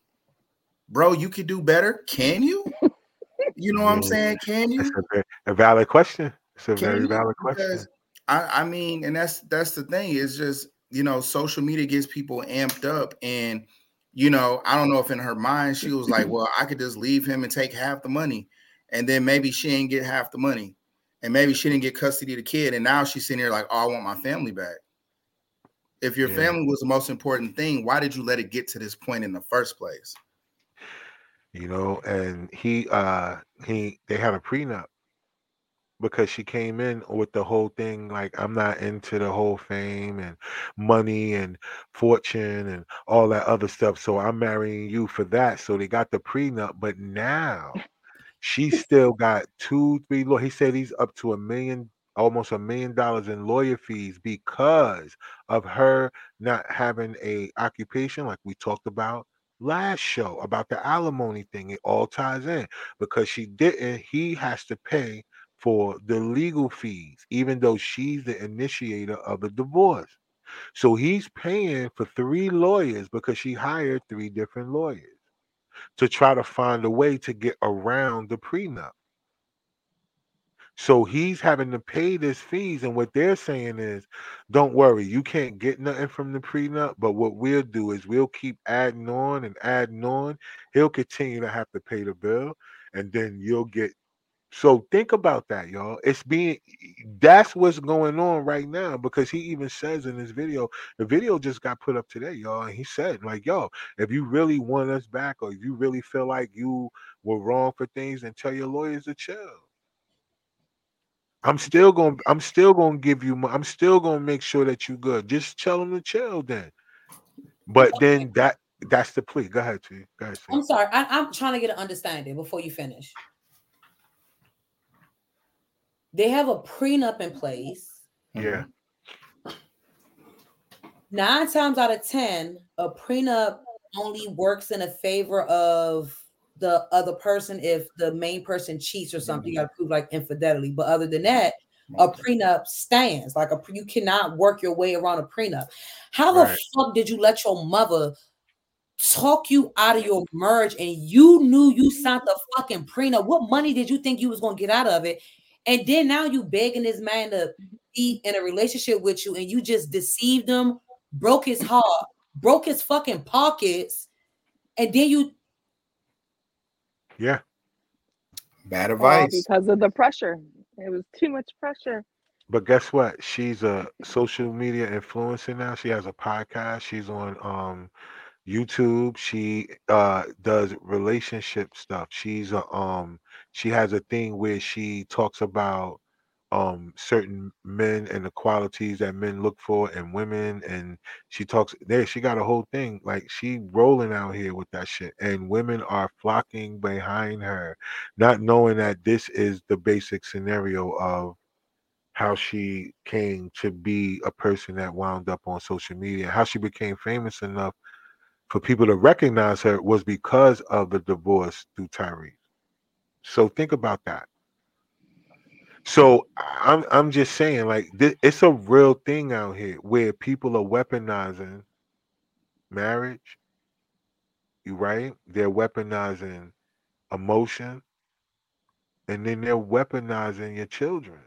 Bro, you could do better. Can you? You know what I'm saying? Can you? That's a, a valid question. It's a Can very you? valid question. Because I, I mean, and that's that's the thing. It's just you know, social media gets people amped up, and you know, I don't know if in her mind she was like, well, I could just leave him and take half the money, and then maybe she didn't get half the money, and maybe she didn't get custody of the kid, and now she's sitting here like, oh, I want my family back. If your yeah. family was the most important thing, why did you let it get to this point in the first place? You know, and he uh he they had a prenup. because she came in with the whole thing like I'm not into the whole fame and money and fortune and all that other stuff. So I'm marrying you for that. So they got the prenup, but now she still got two, three law. He said he's up to a million, almost a million dollars in lawyer fees because of her not having a occupation, like we talked about last show about the alimony thing. It all ties in because she didn't. He has to pay for the legal fees, even though she's the initiator of the divorce. So he's paying for three lawyers because she hired three different lawyers to try to find a way to get around the prenup. So he's having to pay this fees, and what they're saying is, don't worry, you can't get nothing from the prenup. But what we'll do is we'll keep adding on and adding on. He'll continue to have to pay the bill, and then you'll get so think about that, y'all. It's being that's what's going on right now because he even says in this video, the video just got put up today, y'all. And he said, like, yo, if you really want us back or if you really feel like you were wrong for things, then tell your lawyers to chill. I'm still gonna I'm still gonna give you I'm still gonna make sure that you're good. Just tell them to chill then. But then that that's the plea. Go ahead, T. Go ahead. T. I'm sorry. I, I'm trying to get an understanding before you finish. They have a prenup in place. Yeah. Nine times out of ten, a prenup only works in a favor of the other person if the main person cheats or something. You mm-hmm. got to prove like infidelity. But other than that, a prenup stands. Like a you cannot work your way around a prenup. How the Right. fuck did you let your mother talk you out of your merge and you knew you signed the fucking prenup? What money did you think you was gonna get out of it? And then now you begging this man to mm-hmm. be in a relationship with you, and you just deceived him, broke his heart, broke his fucking pockets, and then you Yeah. Bad All advice. because of the pressure. It was too much pressure. But guess what? She's a social media influencer now. She has a podcast. She's on um YouTube. She uh does relationship stuff. She's a um she has a thing where she talks about um certain men and the qualities that men look for in women and she talks there she got a whole thing like she rolling out here with that shit and women are flocking behind her not knowing that this is the basic scenario of how she came to be a person that wound up on social media how she became famous enough for people to recognize her was because of the divorce through Tyrese. So think about that. So I'm I'm just saying like thi- it's a real thing out here where people are weaponizing marriage. You right? They're weaponizing emotion and then they're weaponizing your children.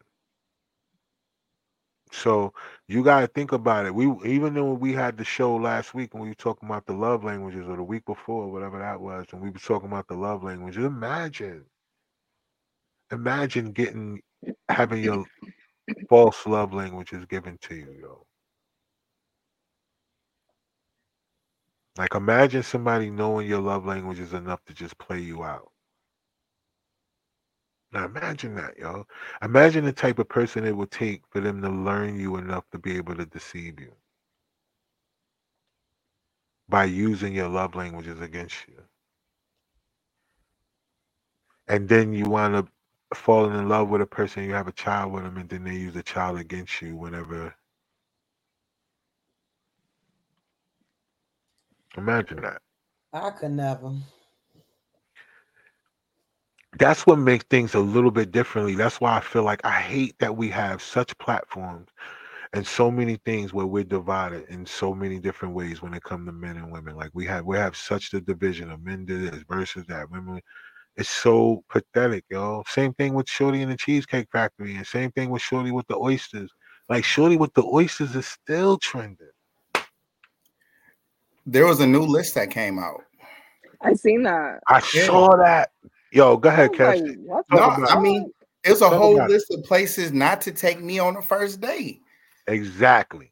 So you got to think about it. We even when we had the show last week when we were talking about the love languages, or the week before, whatever that was, and we were talking about the love languages. Imagine, imagine getting having your false love languages given to you, yo. Like imagine somebody knowing your love language is enough to just play you out. Now imagine that, yo. Imagine the type of person it would take for them to learn you enough to be able to deceive you by using your love languages against you. And then you wind up falling in love with a person, you have a child with them, and then they use the child against you whenever. Imagine that. I could never. that's what makes things a little bit differently. That's why I feel like I hate that we have such platforms and so many things where we're divided in so many different ways when it comes to men and women. Like we have we have such the division of men do this versus that women. It's so pathetic, yo. Same thing with Shorty and the Cheesecake Factory, and same thing with Shorty with the oysters. Like Shorty with the oysters is still trending. There was a new list that came out. I seen that. I Yeah. saw that. Yo, go ahead, was Cash. like, No, the Talk about I mean, it's a Talk whole about it. list of places not to take me on the first date. Exactly.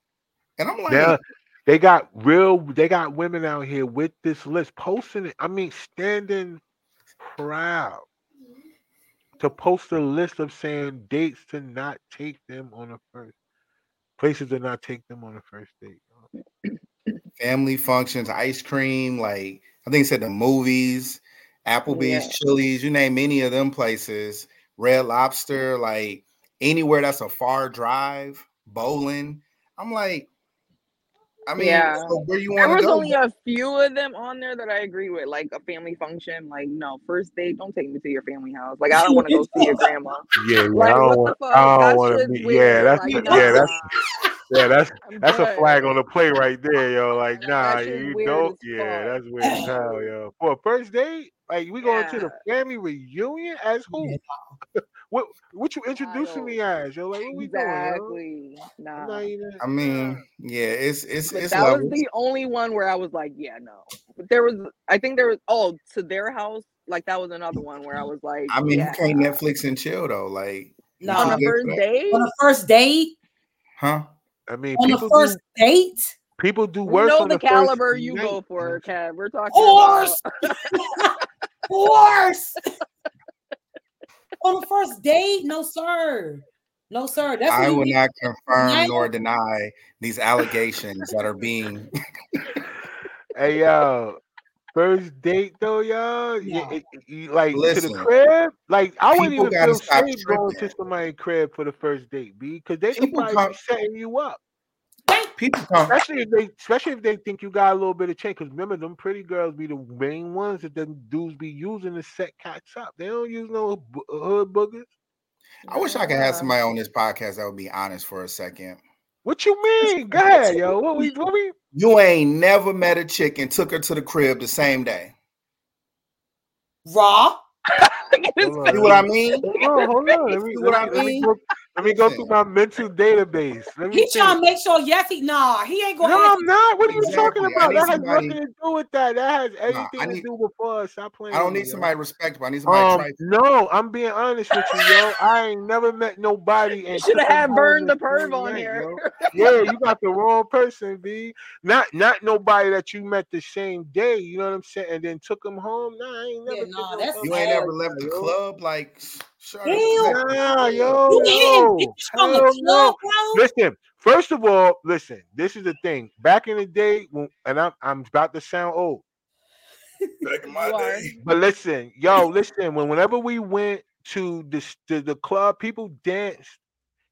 And I'm like, Now they got real. They got women out here with this list posting it. I mean, standing proud to post a list of saying dates to not take them on a first places to not take them on a first date. Family functions, ice cream, like I think it said the movies, Applebee's, Yeah. Chili's, you name any of them places, Red Lobster, like anywhere that's a far drive, bowling. I'm like, I mean, Yeah. so where you There want was to go? only a few of them on there that I agree with, like a family function. Like, no, first date, don't take me to your family house. Like, I don't want to go see your grandma. Yeah, yeah. Like, I don't want. I don't want to be. Yeah, that's Like, yeah, that's yeah, that's I'm that's a flag on the play right there, yo. Like, nah, you weird don't. Yeah, that's weird as hell, yo. For a first date, like we going to the family reunion as who? Yeah, What what you introducing me as, yo? Like, what we doing, yo? Exactly. I'm Nah. even. I mean, yeah, it's it's But it's that levels. was the only one where I was like, yeah, no. But there was, I think there was, oh, to their house, like that was another one where I was like, I mean, yeah. you can't Netflix and chill though. Like, No. on the first for date. on the first date, huh? I mean, on the first do date, people do We worse know on the the first caliber you night, go for, know? Kev. We're talking horse, about horse. on the first date, no sir, no sir. That's I will you not confirm Right. nor deny these allegations that are being. Hey yo, first date though, y'all. Yeah, No. it- it- like to the crib. Like I wouldn't people even gotta feel stop safe going to tripping. somebody's crib for the first date, B, because they could probably come. be setting you up. People come. Especially if they, especially if they think you got a little bit of change. Because remember, them pretty girls be the main ones that them dudes be using to set cats up. They don't use no bu- hood boogers. I wish I could have somebody on this podcast that would be honest for a second. What you mean? Go ahead, yo. What we, what we? You ain't never met a chick and took her to the crib the same day. raw. Hold See on, what I mean? hold on, hold on. Let me, See what I me, let me mean? Go, let me go through my mental database. Let me He trying to make sure. Yes, he nah. He ain't gonna. No, I'm not. What are you talking Exactly. I about? need That has somebody- nothing to do with that. That has Nah, everything I to do with us. Stop playing. I don't need me, yo. somebody respectable. I need somebody Um, trifling. no, I'm being honest with you, yo. I ain't never met nobody. You And should have had burned the the perv on here. yo. Yeah, you got the wrong person, B. Not not nobody that you met the same day. You know what I'm saying? And then took them home. Nah, I ain't never. Yeah, nah, no that's You ain't ever left the club like. Shut Hell. Nah, yo, You hitting yo. bitches from the Hell no. club. Listen, first of all, listen. This is the thing. Back in the day, when, and I'm I'm about to sound old, Back in my day. but listen, yo, listen. When whenever we went to this to the club, people danced.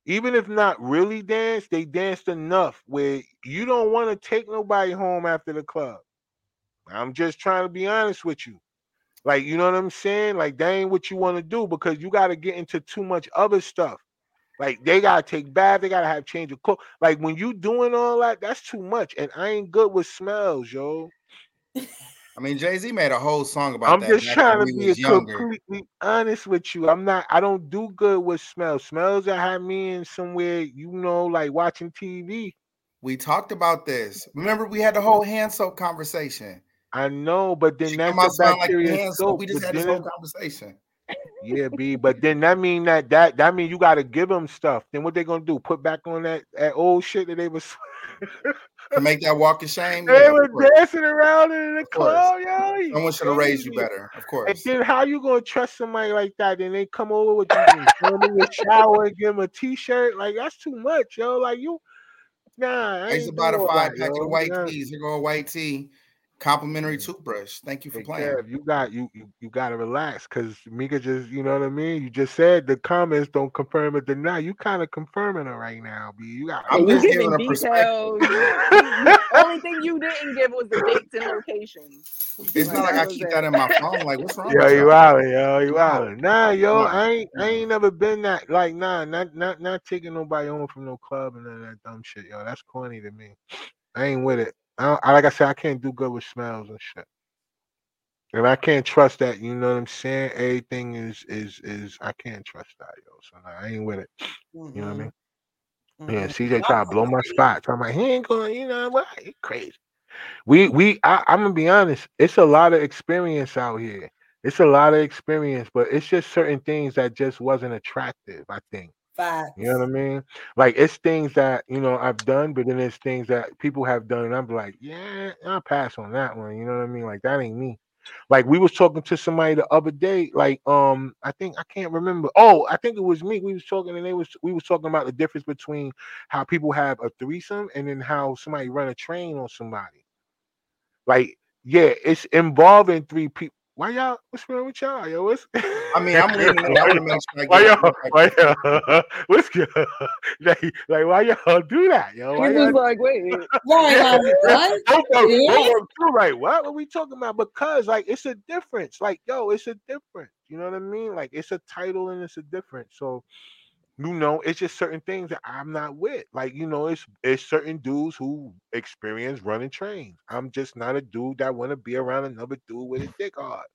Even if not really dance, they danced enough where you don't want to take nobody home after the club. I'm just trying to be honest with you. Like, you know what I'm saying? Like, that ain't what you want to do because you got to get into too much other stuff. Like, they got to take bath, they got to have change of clothes. Like, when you doing all that, that's too much. And I ain't good with smells, yo. I mean, Jay Z made a whole song about I'm that. just trying to be completely honest with you. I'm not, I don't do good with smells. Smells that have me in somewhere, you know, like watching TV. We talked about this. Remember, we had the whole hand soap conversation. I know, but then She that's the like bacteria hand soap. soap. We just had this whole conversation. Yeah, B. But then that mean that that that mean you got to give them stuff. Then what they gonna do? Put back on that that old shit that they was To make that walk of shame, they yeah, were dancing around in the club, yo. you Someone should have raised you better, of And course. then how you gonna trust somebody like that? Then they come over with you, and throw them in the shower, and give them a t-shirt. Like that's too much, yo. Like you, nah. I, I used to buy do five yo. of white Yeah. teas. Here go a white tea, complimentary toothbrush. Thank you for Hey, playing. Kev, you got you you, you got to relax because Mika just you know what I mean. You just said the comments don't confirm or deny. You kind of confirming it right now, B. You got. I'm you just giving giving a details. perspective. You, you, you, only thing you didn't give was the dates and locations. It's not like I was keep it. that in my phone. Like, what's wrong Yo, with you y'all? out, yo, you No, out. Nah, yo, I ain't, I ain't never been that. Like, nah, not, not, not taking nobody home from no club and none of that dumb shit, yo. That's corny to me. I ain't with it. I, I like I said, I can't do good with smells and shit. And I can't trust that. You know what I'm saying? Everything is, is, is. I can't trust that, yo. So nah, I ain't with it. You know what I mean? Yeah, Mhm. CJ tried to blow my spot. So I'm like, he ain't going. You know what? He crazy. We, we. I, I'm gonna be honest. It's a lot of experience out here. It's a lot of experience, but it's just certain things that just wasn't attractive. I think. Facts. You know what I mean? Like it's things that you know I've done, but then it's things that people have done, and I'm like, yeah, I'll pass on that one. You know what I mean? Like that ain't me. Like we was talking to somebody the other day, like um, I think I can't remember. Oh, I think it was me. We was talking and they was we was talking about the difference between how people have a threesome and then how somebody run a train on somebody. Like, yeah, it's involving three people. Why y'all? What's wrong with y'all? Yo, what's? I mean, I'm leaning. I want to make sure I Why get y'all? Why y'all? What's good? like, like, why y'all do that, yo? Why He y'all was like, wait. Right, like, what? both of Yeah. both of them too, right? What are we talking about? Because like it's a difference. Like, yo, it's a difference. You know what I mean? Like it's a title and it's a difference. So you know, it's just certain things that I'm not with. Like, you know, it's it's certain dudes who experience running trains. I'm just not a dude that want to be around another dude with a dick hard.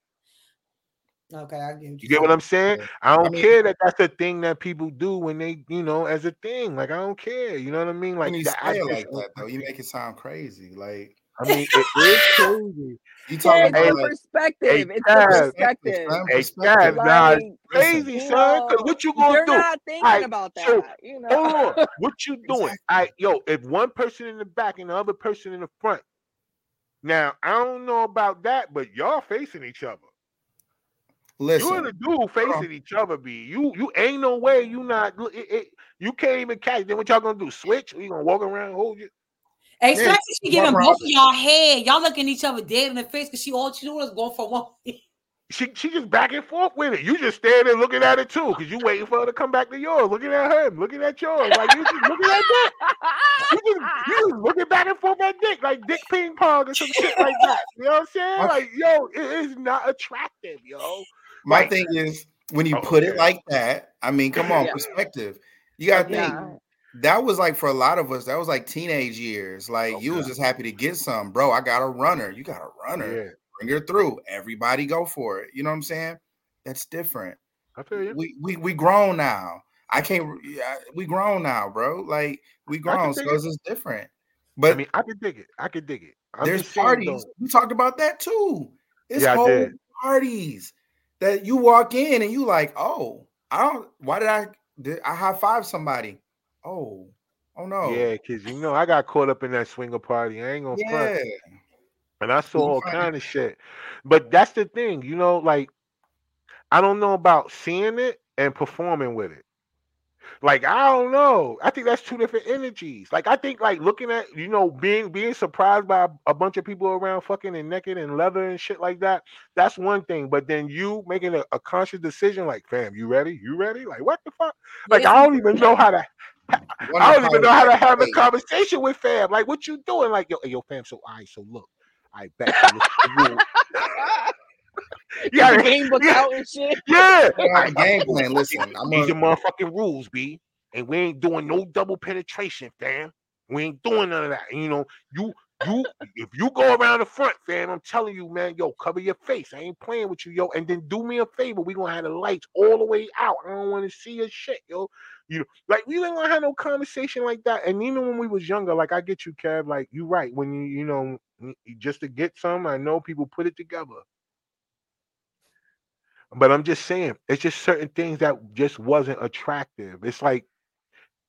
Okay, I get what You get what I'm saying? I don't mean- care that that's a thing that people do when they, you know, as a thing. Like I don't care. You know what I mean? Like when you say it like that, though, you make it sound crazy. Like I mean, it is crazy. you Yeah, talking it's about the like perspective. hey, it's Tab, the perspective. son, Hey, perspective. Kev, nah, Like, crazy, you son. Know, what you gonna they're do? not thinking Alright, about that. so, you know. Hold on. What you doing? Exactly. I yo, if one person in the back and the other person in the front. Now I don't know about that, but y'all facing each other. You listen, and the dude facing each other, be you. You ain't no way you not. It, it, you can't even catch. Then what y'all gonna do? Switch? Or you gonna walk around hold you? Especially she giving walk both of y'all head. Y'all looking each other dead in the face because she all she doing is going for one. She she just back and forth with it. You just standing there looking at it too, because you waiting for her to come back to yours, looking at her, looking at yours, like you just looking at that. You just, you just looking back and forth at dick, like dick ping pong or some shit like that. You know what I'm saying? Like, yo, it is not attractive, yo. My like- thing is when you Oh, put it like that. I mean, come on, Yeah. perspective. You gotta think Yeah. that was like for a lot of us. That was like teenage years. Like you was just happy to get some, bro. I got a runner. You got a runner. Yeah, Bring her through. Everybody go for it. You know what I'm saying? That's different. I feel you. We we we grown now. I can't. Yeah, we grown now, bro. Like we grown, so it. it's different. But I mean, I could dig it. I could dig it. I'm there's saying, parties. We talked about that too. It's Yeah, whole parties that you walk in and you like, oh, I don't. Why did I? Did I high five somebody? Oh, oh no. Yeah, because you know I got caught up in that swinger party. I ain't gonna front. yeah. and I saw all kind of shit. But that's the thing, you know, like I don't know about seeing it and performing with it. Like I don't know. I think that's two different energies. Like I think like looking at you know being being surprised by a bunch of people around fucking and naked and leather and shit like that. That's one thing. But then you making a, a conscious decision, like, fam, you ready? You ready? Like what the fuck? Like I don't even know how to. I don't even know how to have a conversation with fam. Like, what you doing? Like, yo, yo, fam. So, all right, so look, I bet. So listen to the. You gotta- game book yeah. out and shit. yeah. I a game plan. Listen, I'm These are motherfucking rules, B. And we ain't doing no double penetration, fam. We ain't doing none of that. You know, you you if you go around the front, fam, I'm telling you, man, yo, cover your face. I ain't playing with you, yo. And then do me a favor. We gonna have the lights all the way out. I don't want to see your shit, yo. You know, like we ain't gonna have no conversation like that. And even when we was younger, like I get you, Kev. Like you right. When you, you know, just to get some, I know people put it together. But I'm just saying, it's just certain things that just wasn't attractive. It's like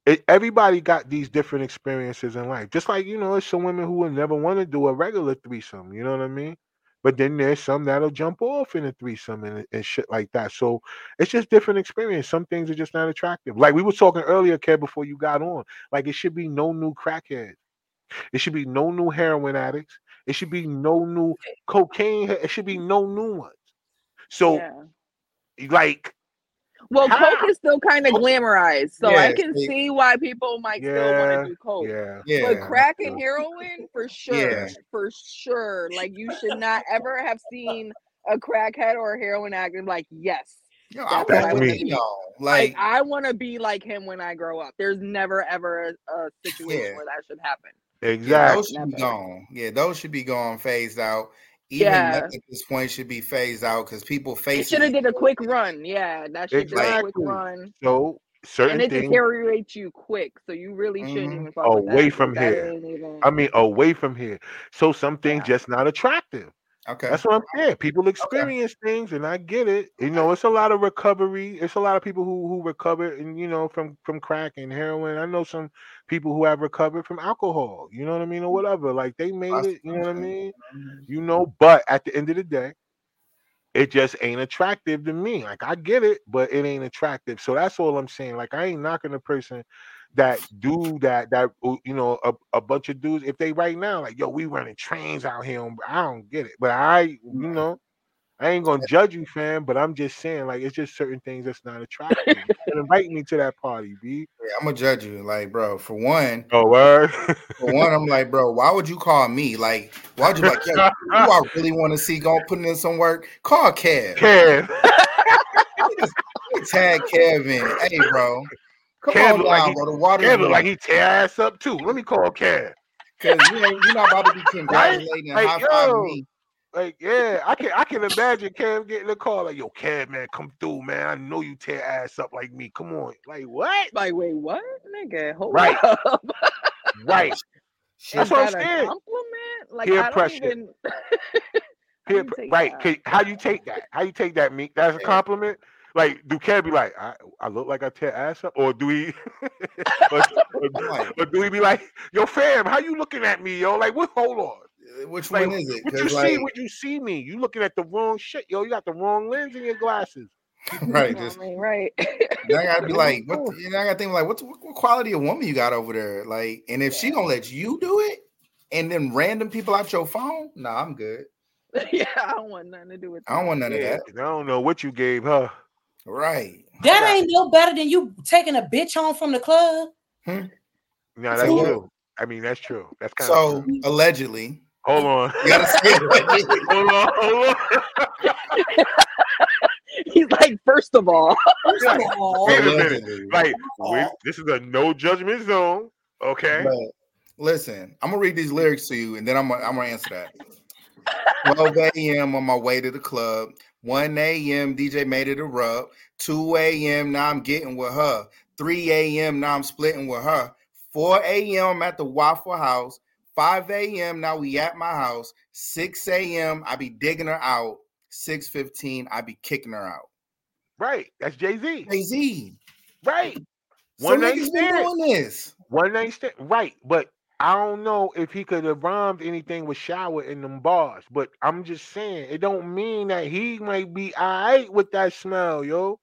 it, everybody got these different experiences in life. Just like you know, it's some women who will never want to do a regular threesome. You know what I mean? But then there's some that'll jump off in a threesome and, and shit like that. So it's just different experience. Some things are just not attractive. Like we were talking earlier, Kev, before you got on. Like it should be no new crackheads. It should be no new heroin addicts. It should be no new cocaine. It should be mm. no new ones. So Yeah. Like Well, How? coke is still kind of glamorized, so I can see- see why people might still want to do coke. yeah. yeah. But crack and heroin, for sure, for sure. Like you should not ever have seen a crackhead or a heroin addict like, yes, Yo, I That's want what I to mean. be like, Like, I want to be like him when I grow up. There's never ever a, a situation Yeah. where that should happen. yeah, Exactly. those should be gone. Yeah, those should be gone, phased out. Even Yeah. at this point should be phased out because people They face should have did a quick run. Yeah, that should do a quick run. So certain And it things. deteriorates you quick, so you really shouldn't Mhm. even Away that, from 'cause that here. even- I mean, away from here. So some things Yeah. just not attractive. Okay. That's what I'm saying. People experience things, and I get it. You know, it's a lot of recovery. It's a lot of people who who recover, and you know, from from crack and heroin. I know some people who have recovered from alcohol. You know what I mean, or whatever. Like they made it. You know what I mean. You know, but at the end of the day, it just ain't attractive to me. Like I get it, but it ain't attractive. So that's all I'm saying. Like I ain't knocking a person that do that that uh, you know a, a bunch of dudes if they right now like yo we running trains out here on, I don't get it but I you know I ain't gonna judge you fam but I'm just saying like it's just certain things that's not attractive and invite me to that party B Yeah, I'm gonna judge you, like, bro. For one, oh word for one, I'm like, bro, why would you call me? Like, why'd you like, yo, who I really want to see go putting in some work? Call Kev. Kev Tag Kevin. Hey, bro. Come Kev on look like down, he- bro. The water Kev look like he tear ass up too let me call Kev because you ain't, you're not about to be congratulating and Like, high five yo. me. Like, yeah, I can I can imagine Cam getting a call like, yo, Cam, man, come through, man. I know you tear ass up like me. Come on. Like, what? Like, wait, what, nigga? Hold Right. up. Right. That's Is what I'm a saying. compliment? Like, Peer I don't pressure. even. Peer pr- right. that? How you take that? How you take that, Meek? That's a Yeah. compliment. Like, do Cam be like, I, I look like I tear ass up? Or do he or, or- or do he be like, yo, fam, how you looking at me, yo? Like, what hold on. Uh, Which Like, one is it? What you Because see like, when you see me? You looking at the wrong shit, yo. You got the wrong lens in your glasses. right, just I mean, right. then I gotta be like, what? doing? You know, I gotta think like, what, what quality of woman you got over there? Like, and if she gonna let you do it, and then random people out your phone, nah, I'm good. yeah, I don't want nothing to do with That. I don't want none of Yeah, that. 'cause I don't know what you gave her. Right. That ain't no better than you taking a bitch home from the club. Hmm? No, that's So- true. I mean, that's true. That's kind So of true. allegedly, Hold on. you gotta say allegedly. hold on. Hold on. He's like, first of all, First of all, Wait a minute. Like, we, this is a no judgment zone. Okay. But listen, I'm gonna read these lyrics to you, and then I'm gonna, I'm gonna answer that. 12 a.m. on my way to the club. 1 a.m. DJ made it a rub. 2 a.m. Now I'm getting with her. 3 a.m. Now I'm splitting with her. 4 a.m. At the Waffle House. 5 a.m. Now we at my house. 6 a.m. I be digging her out. 6:15 I be kicking her out. Right. That's Jay Z. Jay Z. Right. So One night been stand. doing this. One night stand. Right. But I don't know if he could have rhymed anything with shower in them bars. But I'm just saying, it don't mean that he might be all right with that smell, yo.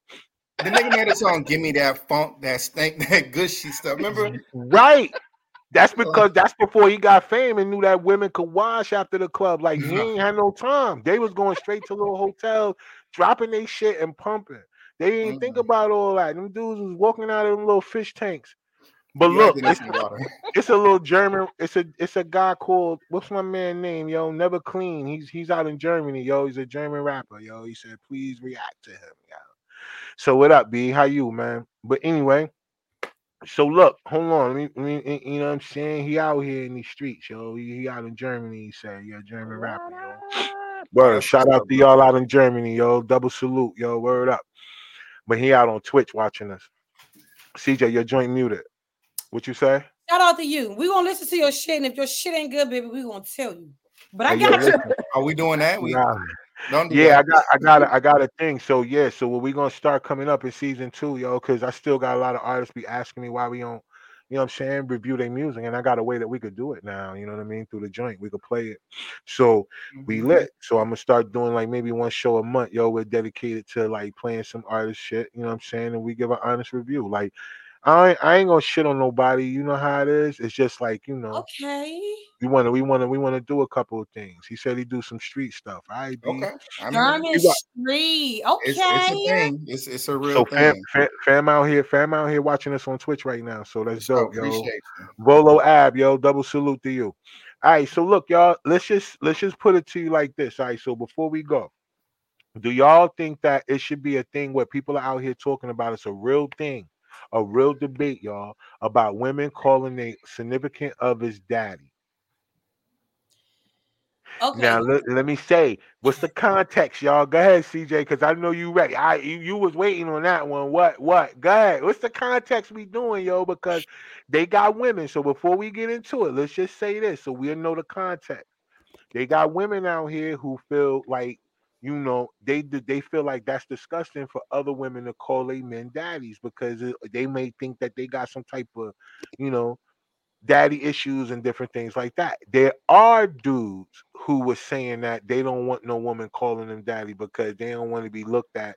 The nigga made a song, "Give Me That Funk, That Stink, That Gushy Stuff." Remember? Right. That's because that's before he got fame and knew that women could wash after the club. Like he ain't had no time. They was going straight to little hotels, dropping their shit and pumping. They didn't think Mhm. about all that. Them dudes was walking out of them little fish tanks. But You look, it's, it's a little German. It's a it's a guy called what's my man name? Yo, never clean. He's he's out in Germany. Yo, he's a German rapper. Yo, he said please react to him. Yo. So what up, B? How you, man? But anyway, so look, hold on. Let me, let me- you know what I'm saying? He out here in these streets, yo. He, he out in Germany. He said, yeah, German rapper, yo. Word, shout out to y'all out in Germany, yo. Double salute, yo. Word up. But he out on Twitch watching us. CJ, your joint muted. What you say? shout out to you. We gonna listen to your shit, and if your shit ain't good, baby, we gonna tell you. But I Hey, yo, got you. Are we doing that? We nah. don't do Yeah, I got, I got, a, I got a thing. So yeah, so what we gonna start coming up in season two, yo, because I still got a lot of artists be asking me why we don't, you know, what I'm saying, review their music, and I got a way that we could do it now. You know what I mean? Through the joint, we could play it. So we Mhm. lit. So I'm gonna start doing like maybe one show a month, yo. We're dedicated to like playing some artist shit, you know what I'm saying? And we give an honest review. Like I ain't, I ain't gonna shit on nobody. You know how it is. It's just like you know, Okay. we wanna we wanna we wanna do a couple of things. He said he do some street stuff. All right, B. Okay. I mean, German got- Street. Okay. it's, it's a thing. It's it's a real So fam, thing. fam, fam out here, fam out here watching us on Twitch right now. So that's So dope, yo. appreciate. Volo Ab, yo, double salute to you. All right, so look, y'all, let's just let's just put it to you like this. All right, so before we go, do y'all think that it should be a thing where people are out here talking about it's a real thing, a real debate, y'all, about women calling a significant others daddy? Okay. Now let, let me say, what's the context, y'all? Go ahead, CJ, because I know you ready. I you, you was waiting on that one. What what? Go ahead. What's the context we doing, yo? Because they got women. So before we get into it, let's just say this so we'll know the context. They got women out here who feel like, you know, they they feel like that's disgusting for other women to call their men daddies because they may think that they got some type of, you know, daddy issues and different things like that. There are dudes who were saying that they don't want no woman calling them daddy because they don't want to be looked at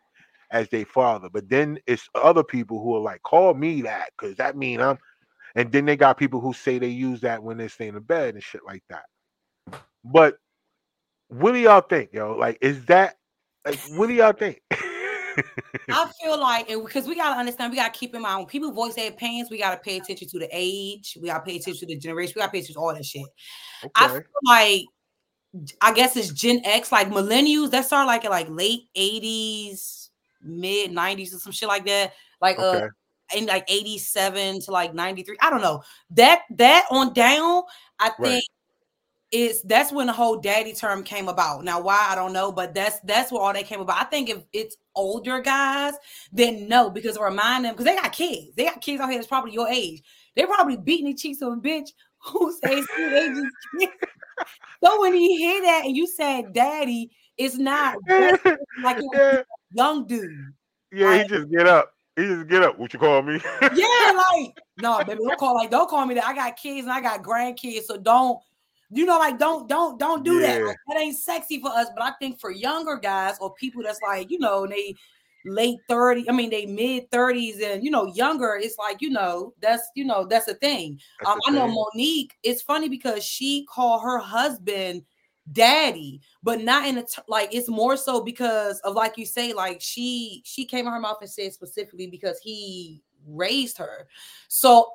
as their father. But then it's other people who are like, call me that because that mean I'm. And then they got people who say they use that when they stay in the bed and shit like that. But what do y'all think, yo? Like, is that like what do y'all think? I feel like, because we gotta understand, we gotta keep in mind when people voice their opinions, we gotta pay attention to the age, we gotta pay attention to the generation, we gotta pay attention to all that shit. I feel like, I guess it's Gen X, like millennials that start like at like late eighties, mid nineties, or some shit like that. Like uh, in like 87 to like 93. I don't know. That that on down, I Right. think is that's when the whole daddy term came about. Now, why I don't know, but that's that's where all that came about. I think if it's older guys, then no, because remind them because they got kids. They got kids out here that's probably your age. They're probably beating the cheeks of a bitch who says they just kids. So when you hear that and you say daddy, it's not like yeah, young dude. yeah, he just get up. He just get up. What you call me? yeah, like no, baby, don't call like don't call me that. I got kids and I got grandkids, so don't you know like don't don't don't do that. Yeah. Like, that ain't sexy for us. But I think for younger guys or people that's like you know they late 30, I mean they mid 30s and you know younger, it's like you know that's you know that's a thing. That's Um, the I know thing. Monique. It's funny because she called her husband daddy, but not in a t- like. It's more so because of like you say, like she she came in her mouth and said specifically because he raised her. So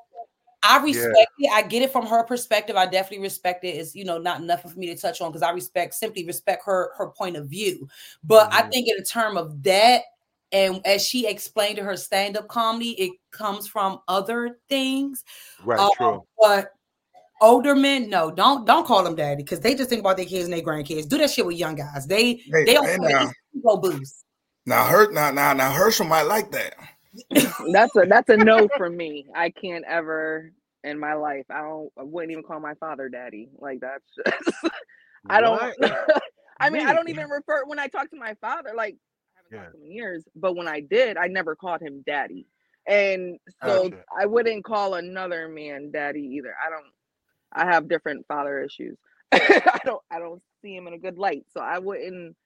I respect it. I get it from her perspective. I definitely respect it. It's you know not nothing for me to touch on because I respect simply respect her her point of view. But I Mhm. think in a term of that. And as she explained to her stand-up comedy, it comes from other things. Right, Um, true. But older men, no, don't don't call them daddy because they just think about their kids and their grandkids. Do that shit with young guys. They Hey, they don't hey, want now. to ego boost. Now, Her, now, now, now, Herschel might like that. That's a that's a no for me. I can't ever in my life. I don't. I wouldn't even call my father daddy. Like that's. Just, I don't. I mean, I don't even refer when I talk to my father. Like I haven't Yeah. talked to him in years, but when I did, I never called him daddy, and so Gotcha. I wouldn't call another man daddy either. I don't. I have different father issues. I don't. I don't see him in a good light, so I wouldn't.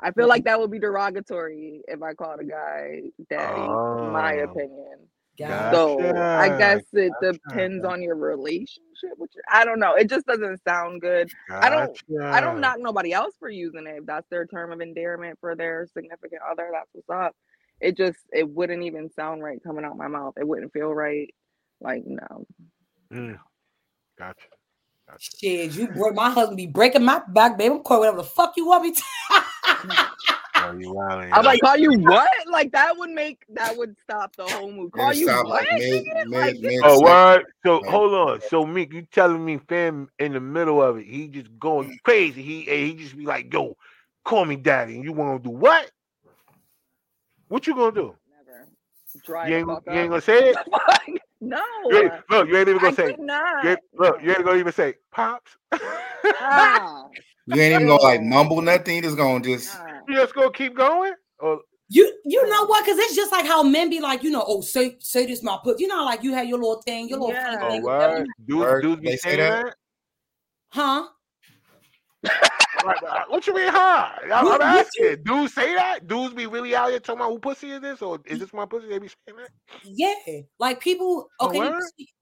I feel like that would be derogatory if I called a guy daddy. in my Oh. opinion. God. So I guess it gotcha, depends on your relationship your. I don't know. It just doesn't sound good. I don't- I don't knock nobody else for using it. If that's their term of endearment for their significant other, that's what's up. It just it wouldn't even sound right coming out my mouth. It wouldn't feel right. Like no. Mm. Gotcha. Gotcha. Shit, you bro- my husband be breaking my back, baby. I'm calling whatever the fuck you want me to. Oh, you wildin', I'm like, call you what? Like that would make that would stop the whole move. Call you sound what? like mid, mid, Like, mid. Oh, what? So Like- hold on. So Meek, you telling me fam in the middle of it, he just going crazy. He he just be like, yo, call me daddy. And you wanna do what? What you gonna do? Never. Dry You ain't, you ain't gonna say it? no. You ain't, look, you ain't even gonna say could not. you ain't, look, you ain't gonna even say pops. Ah, You ain't even gonna like mumble nothing. You just gonna just. you just gonna keep going? Or You you know what? Because it's just like how men be like, you know, oh, say say this my put. You know, like you have your little thing, your little Yeah. funny oh thing, whatever. what? Dudes, dudes be they say saying that? that? huh? Like, uh, what you mean, huh? I'm, I'm What- what asking. Dudes say that? Dudes be really out here talking about who pussy is this or is this my pussy? They be saying that? Yeah, like people. Okay,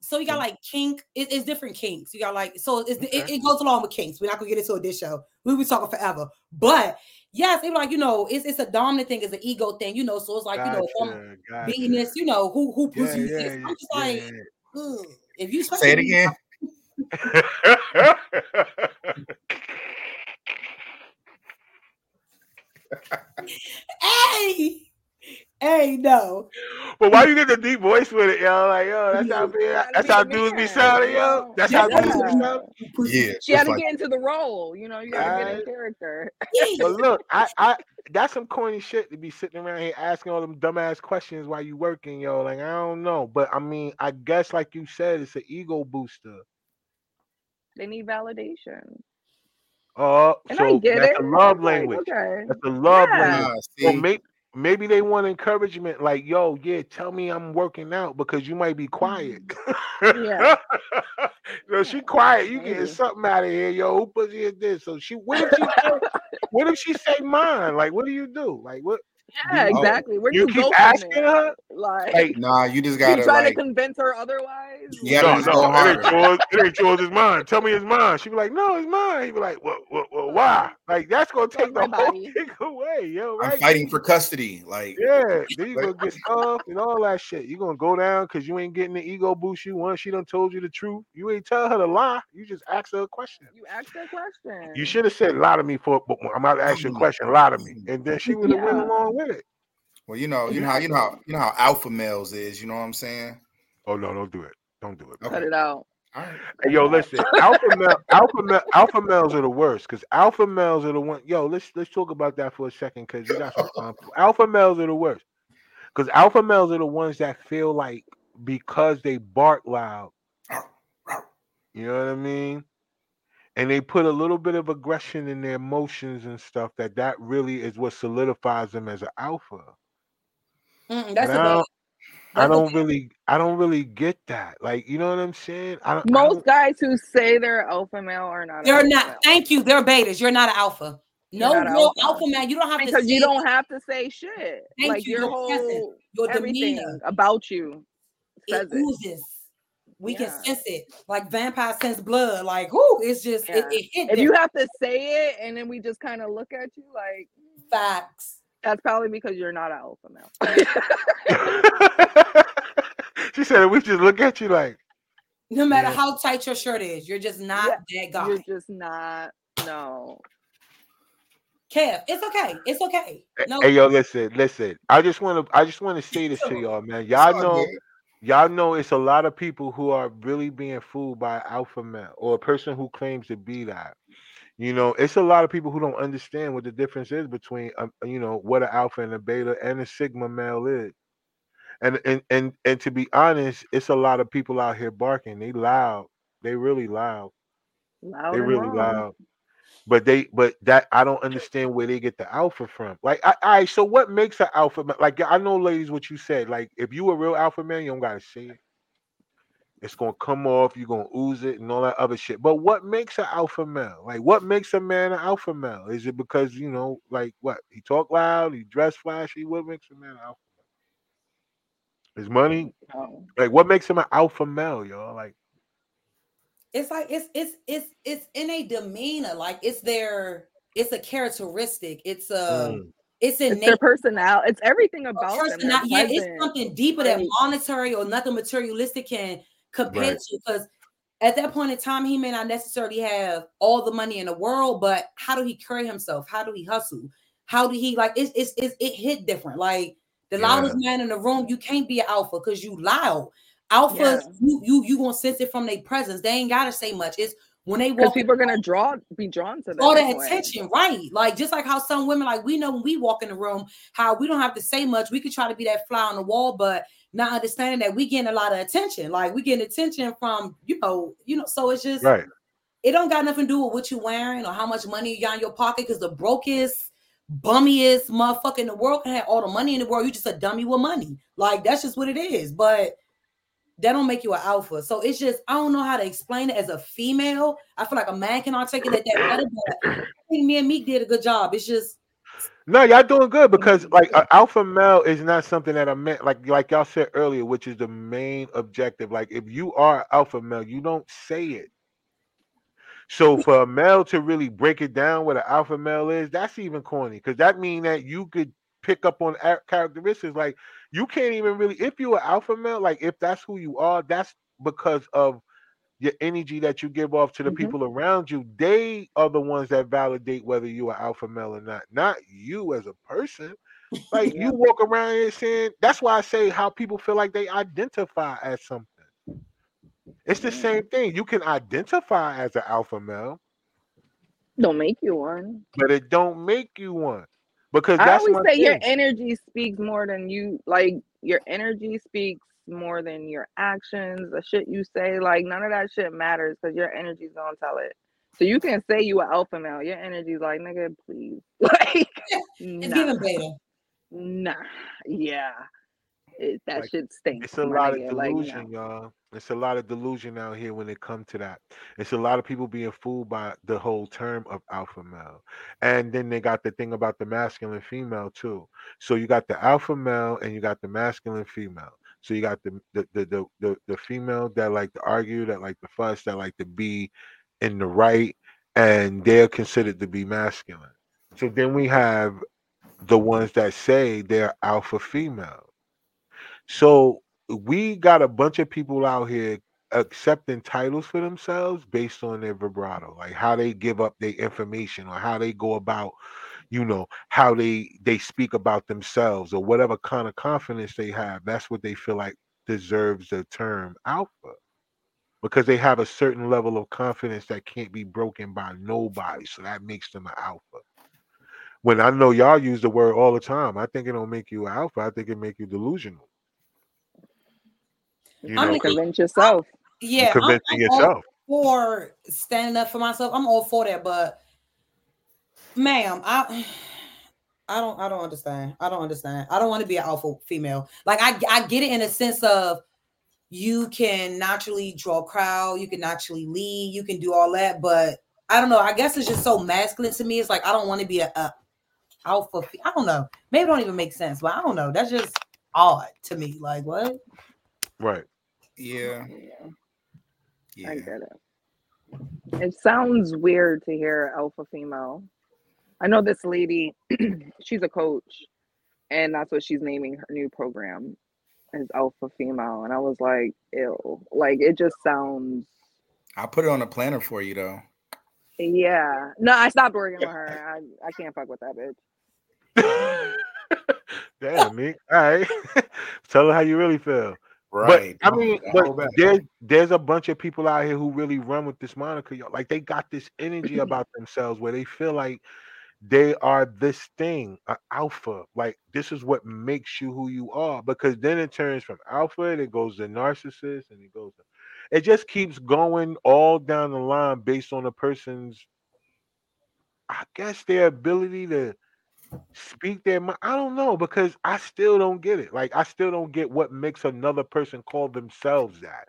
so you got mm. like kink. It, it's different kinks. You got like so it's, it, it goes along with kinks. We're not gonna get into this show. We'll be talking forever, but yes, it's like you know, it's it's a dominant thing, it's an ego thing. You know, so it's like you know, Gotcha, um, gotcha. this, you know, who who Yeah, pussy is yeah, this? yeah, I'm just yeah, like, yeah. Mm, if you Say it again. Hey, hey, no. but why you get the deep voice with it, yo? Like, yo, that's how You gotta that's how dudes be sounding, you yo. That's Yeah. how dudes be sounding. Yeah. She had to like- get into the role. You know, you gotta get in character. But look, I, I that's some corny shit to be sitting around here asking all them dumbass questions while you working, yo. Like, I don't know. But I mean, I guess like you said, it's an ego booster. They need validation. Oh, And so I get that's it. a love Like, language. okay. That's a love Yeah. language. Nah, Well, see, maybe they want encouragement, like, yo, yeah, tell me I'm working out because you might be quiet. Mm-hmm. Yeah. so she quiet, you getting something out of here, yo. Who pussy is this? So she what if she say, what if she say mine? Like, what do you do? Like what Yeah, you- exactly. Where do you you, keep go asking her? Like, Like Nah, you just gotta trying like to convince her otherwise? Yeah, gotta no, just no, go it ain't yours. It ain't yours. It's mine. Tell me it's mine. She be like, no, it's mine. He be like, well, well, well why? Like that's gonna Fuck take the my whole thing away, yo. I'm fighting for custody. Like Yeah, then you Like- gonna get cuffed and all that shit. You gonna go down because you ain't getting the ego boost you want. She done told you the truth. You ain't tell her to lie. You just ask her a question. You ask that question. You should have said lie to me for. But I'm about to ask you a question. Lie to me, and then she would have went along with it. well, you know, you know how you know how you know how alpha males is, you know what I'm saying? Oh no, don't do it. Don't do it. Okay. Cut it out. All right. Hey, yo, listen, alpha male, alpha male, alpha males are the worst because alpha males are the one. Yo, let's let's talk about that for a second because we got some time. Alpha males are the worst because alpha males are the ones that feel like because they bark loud, you know what I mean, and they put a little bit of aggression in their emotions and stuff. That that really is what solidifies them as an alpha. Mm-mm, that's And a I bad. don't, I don't really, I don't really get that. Like, you know what I'm saying? I don't. I Most don't- guys who say they're alpha male are not. They're not. male. Thank you. They're betas. You're not an alpha. No You're real alpha. alpha. man. You don't have to. because you say don't have to say shit. Thank like you, your your whole your everything demeanor. about you says It it. oozes. We Yeah. can sense it, like vampire sense blood. Like, whoo, it's just it, Yeah. it hit If you have to say it and then we just kind of look at you like facts. that's probably because you're not an alpha male. she said, "We just look at you like." No matter Yeah. how tight your shirt is, you're just not that guy. you're just not no. Kev, it's okay. It's okay. No, Hey, yo, listen, listen. I just want to, I just want to say this to y'all, man. Y'all know, good. Y'all know, it's a lot of people who are really being fooled by alpha male or a person who claims to be that. You know, it's a lot of people who don't understand what the difference is between, um, you know, what an alpha and a beta and a sigma male is. And and and and to be honest, it's a lot of people out here barking. They loud. They really loud. Loud they really wrong. loud. But they, but that I don't understand where they get the alpha from. Like, I, I, so what makes an alpha? ma- Like, I know, ladies, what you said. Like, if you a real alpha man, you don't gotta say it. It's gonna come off. You're gonna ooze it and all that other shit. But what makes an alpha male? Like, what makes a man an alpha male? Is it because you know, like, what he talk loud, he dress flashy? What makes a man an alpha male? His money. Oh. Like, what makes him an alpha male, y'all? Like, it's like it's it's it's it's in a demeanor. Like it's their it's a characteristic. It's a mm, it's in their personality. It's everything about person them. yeah, it's something deeper that Like- monetary or nothing materialistic can compare Right. to. Because at that point in time, he may not necessarily have all the money in the world, but how do he carry himself? How do he hustle? How do he like? It's it's, it's it hit different. Like the Yeah. loudest man in the room, you can't be an alpha because you loud. Alphas, Yeah. you you you gonna sense it from their presence. They ain't gotta say much. It's when they walk people are gonna draw, be drawn to them. all the anyway. attention, right? Like just like how some women, like we know when we walk in the room, how we don't have to say much. We could try to be that fly on the wall, but not understanding that we getting a lot of attention. Like we getting attention from you know, you know. So it's just right. it don't got nothing to do with what you're wearing or how much money you got in your pocket. Because the brokest, bummiest motherfucker in the world can have all the money in the world. You just a dummy with money. Like that's just what it is. But that don't make you an alpha. So it's just I don't know how to explain it as a female. I feel like a man can articulate that better. But I think me and Meek did a good job. It's just No, y'all doing good because like alpha male is not something that I meant like like y'all said earlier, which is the main objective. Like if you are alpha male, you don't say it. So for a male to really break it down what an alpha male is, that's even corny because that means that you could pick up on characteristics like you can't even really if you're an alpha male, like if that's who you are, that's because of your energy that you give off to the Mhm. people around you. They are the ones that validate whether you're an alpha male or not, not you as a person. Like you walk around here saying that's why I say how people feel like they identify as something. It's the same thing. You can identify as an alpha male, Don't make you one. but it don't make you one. Because I always my say your energy speaks more than you like your energy speaks more than your actions, the shit you say. Like none of that shit matters because your energy's gonna tell it. So you can say you an alpha male. Your energy's like, nigga, please. Like it's nah, giving beta. Nah, yeah, it, that Like, shit stinks. It's a lot of nigga, like, delusion, y'all. It's a lot of delusion out here when it comes to that. It's a lot of people being fooled by the whole term of alpha male. And then they got the thing about the masculine female too. So you got the alpha male and you got the masculine female. So you got the the the the, the, the female that like to argue, that like to fuss, that like to be in the right, and they're considered to be masculine. So then we have the ones that say they're alpha female. So we got a bunch of people out here accepting titles for themselves based on their vibrato, like how they give up their information or how they go about, you know, how they they speak about themselves or whatever kind of confidence they have. That's what they feel like deserves the term alpha. Because they have a certain level of confidence that can't be broken by nobody. So that makes them an alpha. When I know y'all use the word all the time, I think it don't make you alpha. I think it make you delusional. You I know, mean, 'cause Convince yourself. Yeah, you're I'm, convincing I'm yourself. for standing up for myself. I'm all for that, but ma'am, I I don't I don't understand. I don't understand. I don't want to be an alpha female. Like I I get it in a sense of you can naturally draw a crowd, you can naturally lead, you can do all that, but I don't know. I guess it's just so masculine to me. It's like I don't want to be a, a alpha. fe- I don't know. Maybe it don't even make sense, but I don't know. That's just odd to me. Like what? Right. Yeah. I Yeah. I get it. It sounds weird to hear alpha female. I know this lady, she's a coach, and that's what she's naming her new program is alpha female. And I was like, ew. Like it just sounds I'll put it on a planner for you though. yeah. No, I stopped working with her. I, I can't fuck with that bitch. Damn, me. All right. Tell her how you really feel. Right. But I mean, but there's there's a bunch of people out here who really run with this moniker. Yo. Like they got this energy about themselves where they feel like they are this thing, a alpha. Like this is what makes you who you are. Because then it turns from alpha, and it goes to narcissist, and it goes. To, it just keeps going all down the line based on a person's, I guess, their ability to speak their mind. I don't know because I still don't get it. Like I still don't get what makes another person call themselves that.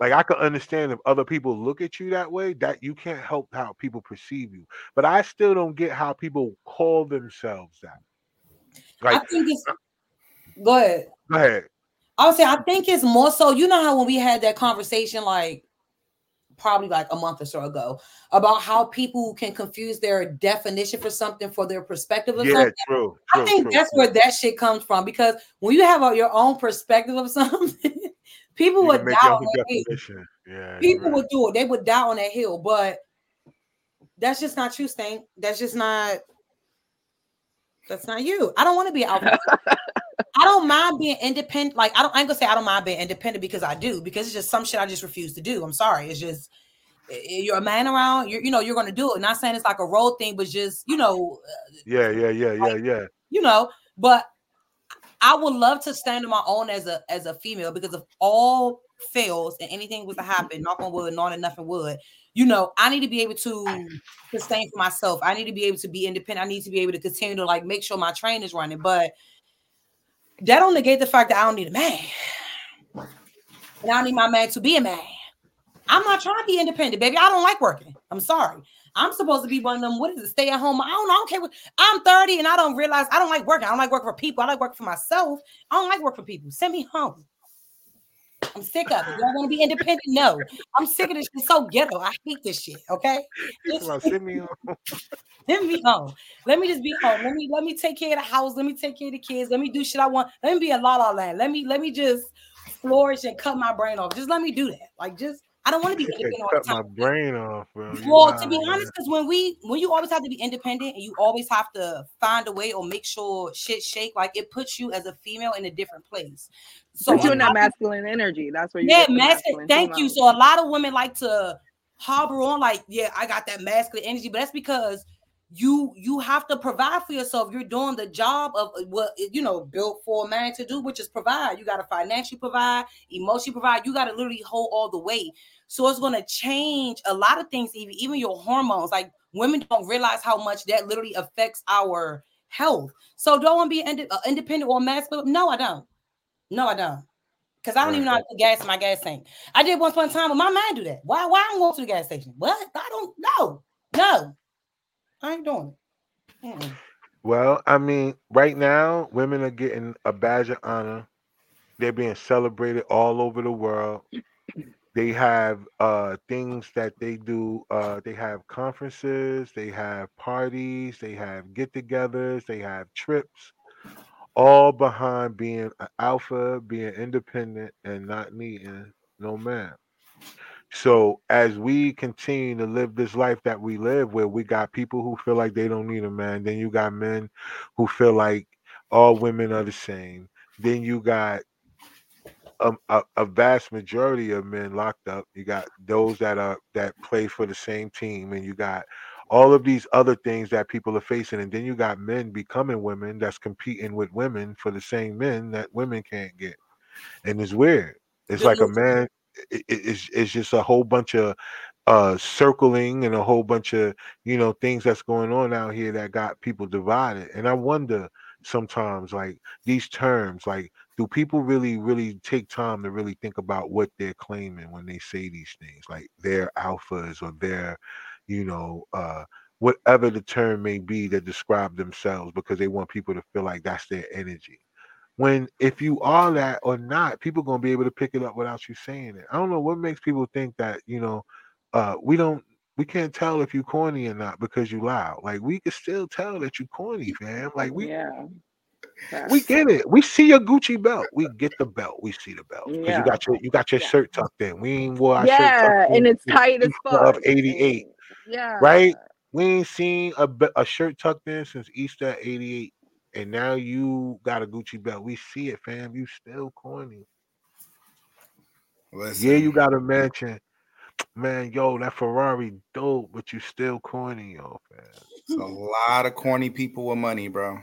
Like I can understand if other people look at you that way, that you can't help how people perceive you. But I still don't get how people call themselves that. Like I think it's uh go ahead. go ahead. I would say I think it's more so. You know how when we had that conversation, like probably like a month or so ago, about how people can confuse their definition for something for their perspective of Yeah, something. true. I true, think true, that's true. where that shit comes from because when you have a, your own perspective of something, people You would doubt on that hill. definition. Yeah. People right. would do it. They would doubt on that hill, but that's just not you, Stank. That's just not. That's not you. I don't want to be out. I don't mind being independent. Like I don't. I ain't gonna say I don't mind being independent because I do. Because it's just some shit I just refuse to do. I'm sorry. It's just i- i- you're a man around. You're you know you're gonna do it. Not saying it's like a role thing, but just you know uh, Yeah, yeah, yeah, yeah, yeah. you know. But I would love to stand on my own as a as a female because if all fails and anything was to happen, knock on wood, not nothing would. You know, I need to be able to sustain for myself. I need to be able to be independent. I need to be able to continue to like make sure my train is running. But that don't negate the fact that I don't need a man. And I don't need my man to be a man. I'm not trying to be independent, baby. I don't like working. I'm sorry. I'm supposed to be one of them. What is it? Stay at home. I don't. I don't care. What, I'm 30 and I don't realize I don't like working. I don't like working for people. I like working for myself. I don't like working for people. Send me home. I'm sick of it. Y'all want to be independent? No. I'm sick of this shit. So ghetto. I hate this shit. Okay. Well, send me on. let me home. Let me just be home. Let me let me take care of the house. Let me take care of the kids. Let me do shit I want. Let me be a la la land. Let me let me just flourish and cut my brain off. Just let me do that. Like just I don't want to be They all the cut my brain off, bro. You Well, to be honest, because when we when you always have to be independent and you always have to find a way or make sure shit shake, like it puts you as a female in a different place. So Put you a in that lot of- masculine energy. That's where you yeah, get masculine. Thank you. So a lot of women like to harbor on, like, yeah, I got that masculine energy, but that's because you you have to provide for yourself. You're doing the job of uh, what you know built for a man to do, which is provide. You got to financially provide, emotionally provide. You got to literally hold all the weight. So it's going to change a lot of things, even even your hormones. Like women don't realize how much that literally affects our health. So don't want to be ind- uh, independent or masculine? No, I don't. No, I don't. Because I don't even know how to put gas in my gas tank. I did once upon a time, but my mind do that. Why? Why I'm going to the gas station? What? I don't know. No, I ain't doing it. Mm-mm. Well, I mean, right now, women are getting a badge of honor. They're being celebrated all over the world. They have uh, things that they do. Uh, they have conferences, they have parties, they have get togethers, they have trips, all behind being an alpha, being independent, and not needing no man. So as we continue to live this life that we live, where we got people who feel like they don't need a man, then you got men who feel like all women are the same. Then you got a, a, a vast majority of men locked up. You got those that are that play for the same team, and you got all of these other things that people are facing, and then you got men becoming women that's competing with women for the same men that women can't get, and it's weird. It's like a man. It, it- it's it's just a whole bunch of uh circling and a whole bunch of you know things that's going on out here that got people divided. And i wonder sometimes like these terms like do people really really take time to really think about what they're claiming when they say these things? Like they're alphas or they're you know uh whatever the term may be that describe themselves because they want people to feel like that's their energy when if you are that or not people gonna be able to pick it up without you saying it i don't know what makes people think that you know uh we don't we can't tell if you corny or not because you loud like we can still tell that you corny fam like we yeah. we get it. We see your Gucci belt. We get the belt. We see the belt. 'Cause Yeah. you got your you got your Yeah. shirt tucked in. We ain't wore our shirt Yeah, tucked in and it's tight as fuck. of 88. Yeah. Right? We ain't seen a, a shirt tucked in since Easter 88. And now you got a Gucci belt. We see it, fam. You still corny. Listen, Yeah, you got a mansion. Man, yo, that Ferrari dope, but you still corny, yo, fam. it's a lot of corny people with money, bro.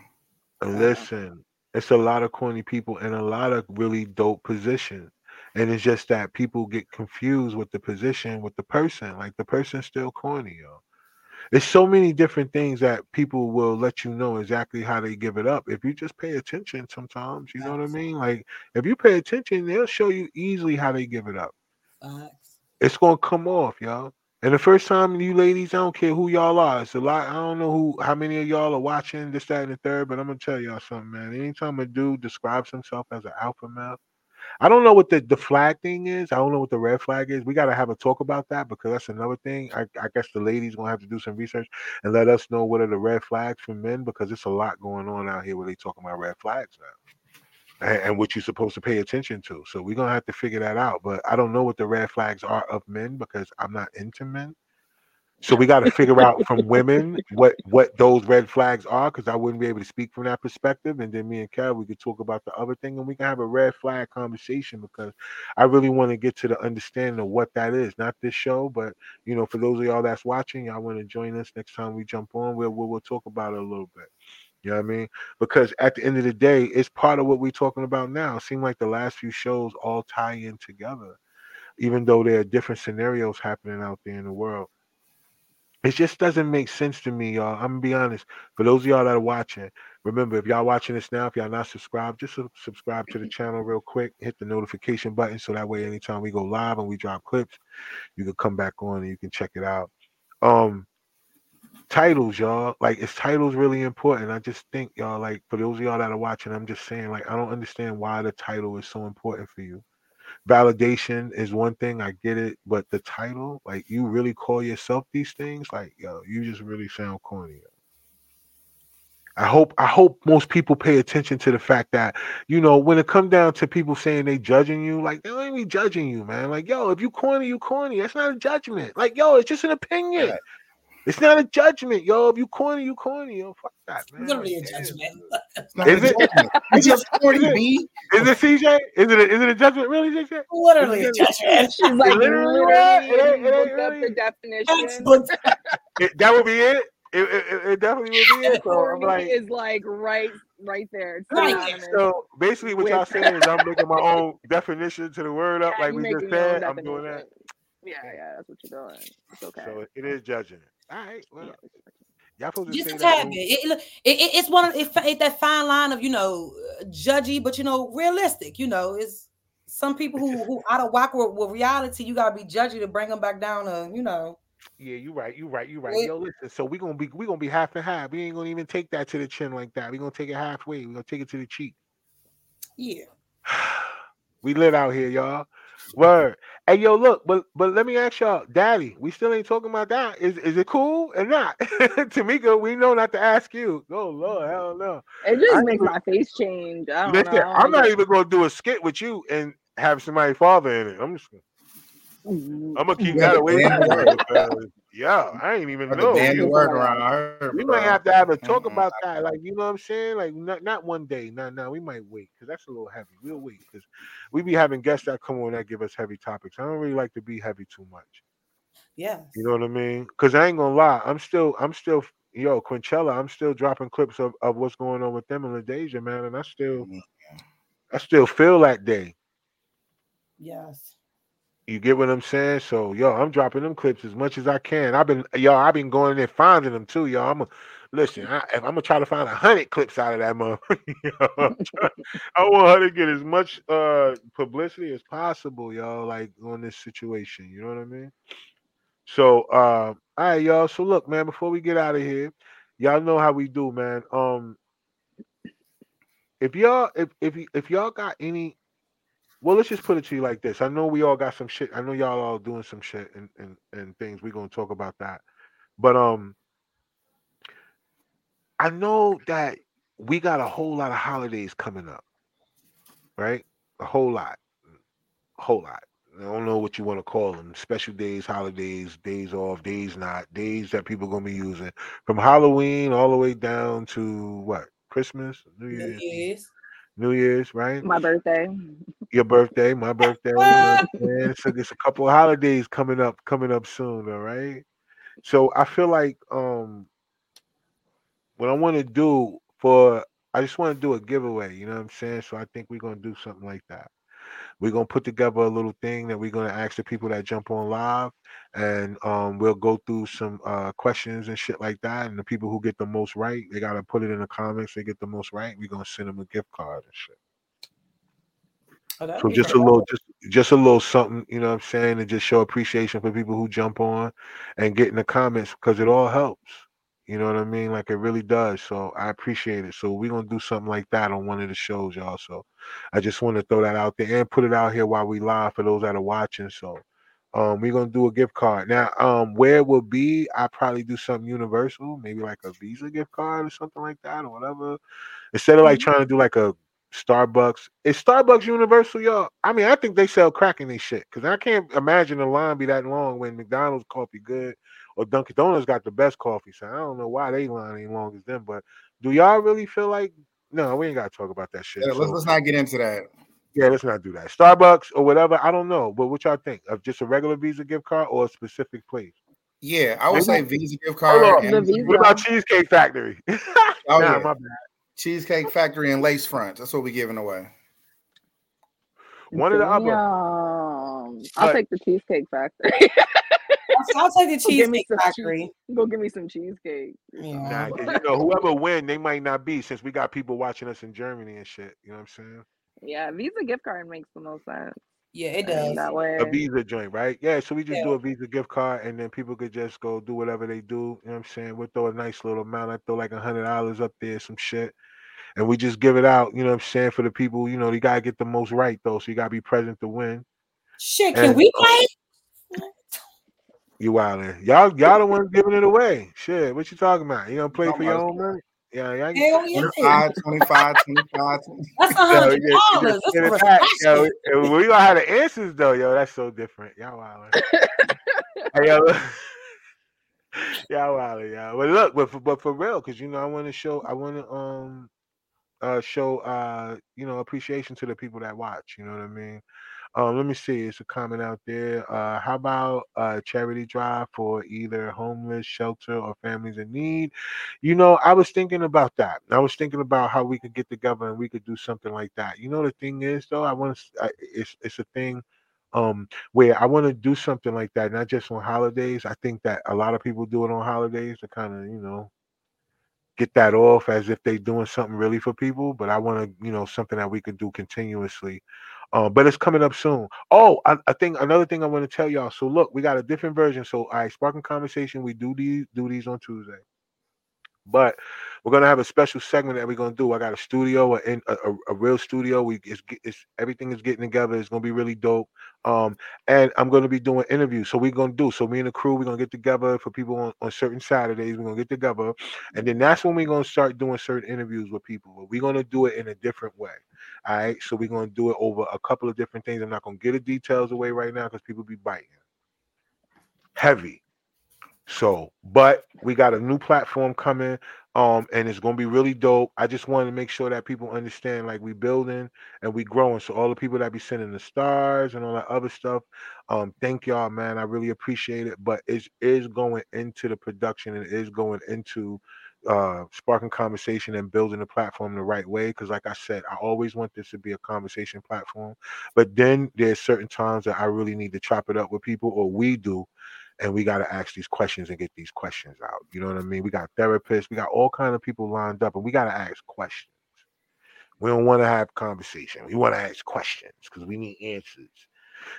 Listen, it's a lot of corny people in a lot of really dope positions. And it's just that people get confused with the position with the person. Like the person's still corny, yo. There's so many different things that people will let you know exactly how they give it up. If you just pay attention sometimes, you know what I mean? Like if you pay attention, they'll show you easily how they give it up. Facts. It's gonna come off, y'all. And the first time you ladies, I don't care who y'all are. It's a lot. I don't know who, how many of y'all are watching this, that, and the third. But I'm gonna tell y'all something, man. Anytime a dude describes himself as an alpha male, I don't know what the the flag thing is. I don't know what the red flag is. We gotta have a talk about that because that's another thing. I, I guess the ladies gonna have to do some research and let us know what are the red flags for men because it's a lot going on out here where they talking about red flags now and, and what you're supposed to pay attention to. So we're gonna have to figure that out. But I don't know what the red flags are of men because I'm not into men. So we got to figure out from women what what those red flags are because I wouldn't be able to speak from that perspective. And then me and Carol we could talk about the other thing and we can have a red flag conversation because I really want to get to the understanding of what that is. Not this show, but you know, for those of y'all that's watching, y'all want to join us next time we jump on. We'll, we'll we'll talk about it a little bit. You know what I mean? Because at the end of the day, it's part of what we're talking about now. It seems like the last few shows all tie in together, even though there are different scenarios happening out there in the world. It just doesn't make sense to me, y'all. I'm gonna be honest. For those of y'all that are watching, remember if y'all watching this now, if y'all not subscribed, just subscribe to the channel real quick. Hit the notification button so that way anytime we go live and we drop clips, you can come back on and you can check it out. Um, titles, y'all. Like, is titles really important? I just think, y'all, like, for those of y'all that are watching, I'm just saying, like, I don't understand why the title is so important for you. Validation is one thing, I get it, but the title, like, you really call yourself these things, like, yo, you just really sound corny. I hope I hope most people pay attention to the fact that you know when it come down to people saying they judging you, like they don't even be judging you, man. Like yo, if you corny, you corny. That's not a judgment. Like yo, it's just an opinion. Right. It's not a judgment, yo. If you corny, you corny, yo. Fuck that, man. Literally a Like, damn. judgment. Not Is a it? judgment. You just corny, Is? B. Is it CJ? Is it a, is it a judgment? Really, CJ? Literally a judgment. She's like literally literally. It ain't- it ain't really- the definition. It, that would be it. It, it, it- it definitely would be it. So I'm Corny like, is like right, right there. Right. so basically, what With- y'all saying is I'm making my own definition to the word up, Yeah, like we just making your own said. I'm doing that. Yeah, yeah, that's what you're doing. It's okay. So it is judging. All right. Well, Yeah. Y'all supposed to Just say a that. tad when- bit. It, it, it, it's one of it, it, that fine line of you know uh, judgy, but you know realistic. You know, it's some people who who out of whack with, with reality. You gotta be judgy to bring them back down to you know. Yeah, you're right. You're right. You're right. Yeah. Yo, listen. So we're gonna be we're gonna be half and half. We ain't gonna even take that to the chin like that. We gonna take it halfway. We gonna take it to the cheek. Yeah. we lit out here, y'all. Word. Hey, yo, look, but but let me ask y'all, Daddy, we still ain't talking about that. Is is it cool or not? Tamika, we know not to ask you. Oh Lord, mm-hmm. hell no. It just I makes my face change. I don't Listen, know. I don't I'm not even gonna do a skit with you and have somebody father in it. I'm just it. I'm gonna mm-hmm. keep Yeah, that the away from band you word. because yeah, I ain't even Or the know. band You- word around. I heard, We bro. might have to have a talk about that, like you know what I'm saying. Like not not one day, no, no, we might wait because that's a little heavy. We'll wait because we be having guests that come on that give us heavy topics. I don't really like to be heavy too much. Yes. You know what I mean? Because I ain't gonna lie, I'm still, I'm still, yo, Quinchella, I'm still dropping clips of, of what's going on with them and LaDeja, man, and I still. I still feel that day. Yes. You get what I'm saying? So, yo, I'm dropping them clips as much as I can. I've been, yo, I've been going there finding them too, yo. I'm a, listen. I, if I'm gonna try to find a hundred clips out of that motherfucker, I want her to get as much uh publicity as possible, yo. Like on this situation, you know what I mean? So, uh, all right, y'all. So, look, man. Before we get out of here, y'all know how we do, man. Um, if y'all, if if if y'all got any well, let's just put it to you like this. I know we all got some shit. I know y'all all doing some shit and and, and things. We're gonna talk about that. But um I know that we got a whole lot of holidays coming up, right? A whole lot. A whole lot. I don't know what you want to call them. Special days, holidays, days off, days not, days that people gonna be using. From Halloween all the way down to what? Christmas, New New Year's, Year's. New Year's, right? My birthday. your birthday, my birthday. You know So there's a couple of holidays coming up, coming up soon, all right. So I feel like um what I want to do for I just want to do a giveaway, you know what I'm saying? So I think we're gonna do something like that. We're gonna put together a little thing that we're gonna ask the people that jump on live and um we'll go through some uh questions and shit like that. And the people who get the most right, they gotta put it in the comments, they get the most right, we're gonna send them a gift card and shit. Oh, So just a little, just just a little something, you know what I'm saying, and just show appreciation for people who jump on and get in the comments because it all helps. You know what I mean? Like it really does. So I appreciate it. So we're gonna do something like that on one of the shows, y'all. So I just want to throw that out there and put it out here while we live for those that are watching. So um we're gonna do a gift card. Now, um, where it will be, I probably do something universal, maybe like a Visa gift card or something like that, or whatever. Instead of like trying to do like a Starbucks. Is Starbucks universal, y'all? I mean, I think they sell crack in these shit because I can't imagine the line be that long when McDonald's coffee good or Dunkin' Donuts got the best coffee. So I don't know why they line ain't long as them. But do y'all really feel like? No, we ain't got to talk about that shit. Yeah, let's, So, let's not get into that. yeah, let's not do that. Starbucks or whatever. I don't know, but what y'all think of just a regular Visa gift card or a specific place? Yeah, I would Maybe- say Visa gift Hold card. on. And Visa. What about Cheesecake Factory? Oh, nah, yeah. my bad. Cheesecake Factory and lace fronts. That's what we're giving away. One or the other. Damn. I'll But- take the Cheesecake Factory. I'll take the cheesecake some factory. Go give me some cheesecake. Yeah. Nah, you know whoever win, they might not be since we got people watching us in Germany and shit. You know what I'm saying? Yeah, Visa gift card makes the most sense. Yeah, it does. That way. A Visa joint, right? Yeah. So we just do a Visa gift card, and then people could just go do whatever they do. You know what I'm saying? We'll throw a nice little amount. I throw like a hundred dollars up there, some shit, and we just give it out. You know what I'm saying? For the people, you know, you gotta get the most right though, so you gotta be present to win. Shit, can And, we uh, play? You wildin'. Y'all, y'all the ones giving it away. Shit, what you talking about? You gonna play for your own money? Yeah, y'all get Hell yeah. 25, 25, 25. That's a hundred you just- you dollars. That's get a. Yo, we gonna have the answers though, yo. That's so different. Y'all wildin'. hey, yo, y'all wildin', y'all. But look, but for, but for real, because you know, I want to show, I want to um, uh, show uh, you know, appreciation to the people that watch. You know what I mean? Um, let me see. It's a comment out there. Uh, how about a charity drive for either homeless shelter or families in need? You know, I was thinking about that. I was thinking about how we could get together and we could do something like that. You know, the thing is, though, I want to. It's it's a thing um where I want to do something like that, not just on holidays. I think that a lot of people do it on holidays to kind of, you know, get that off as if they're doing something really for people. But I want to, you know, something that we could do continuously. Um, but it's coming up soon. Oh, I, I think another thing I want to tell y'all. So look, we got a different version. So I right, sparking conversation. We do these do these on Tuesday. But we're gonna have a special segment that we're gonna do. I got a studio, a, a, a real studio. We it's, it's everything is getting together. It's gonna be really dope. Um, and I'm gonna be doing interviews. So we're gonna do. So me and the crew, we're gonna get together for people on, on certain Saturdays. We're gonna get together, and then that's when we're gonna start doing certain interviews with people. But we're gonna do it in a different way. All right. So we're gonna do it over a couple of different things. I'm not gonna get the details away right now because people be biting. Heavy. So, but we got a new platform coming, um, and it's gonna be really dope. I just wanted to make sure that people understand, like we building and we growing. So all the people that be sending the stars and all that other stuff, um, thank y'all, man. I really appreciate it. But it is going into the production and it is going into uh sparking conversation and building the platform the right way because like i said i always want this to be a conversation platform but then there's certain times that i really need to chop it up with people or we do and we got to ask these questions and get these questions out. You know what I mean? We got therapists, we got all kind of people lined up, and we got to ask questions. We don't want to have conversation. We want to ask questions because we need answers.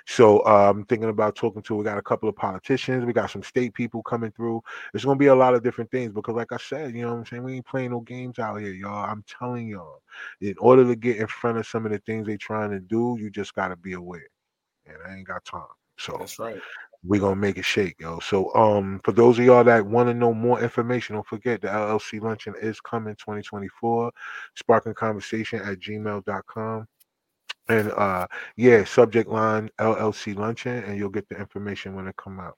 So uh, I'm thinking about talking to. We got a couple of politicians. We got some state people coming through. It's gonna be a lot of different things because, like I said, you know what I'm saying. We ain't playing no games out here, y'all. I'm telling y'all. In order to get in front of some of the things they trying to do, you just got to be aware. And I ain't got time. So that's right we're gonna make it shake, yo. So um for those of y'all that want to know more information, don't forget the LLC luncheon is coming 2024, sparking conversation at gmail.com. And uh yeah, subject line LLC luncheon, and you'll get the information when it come out.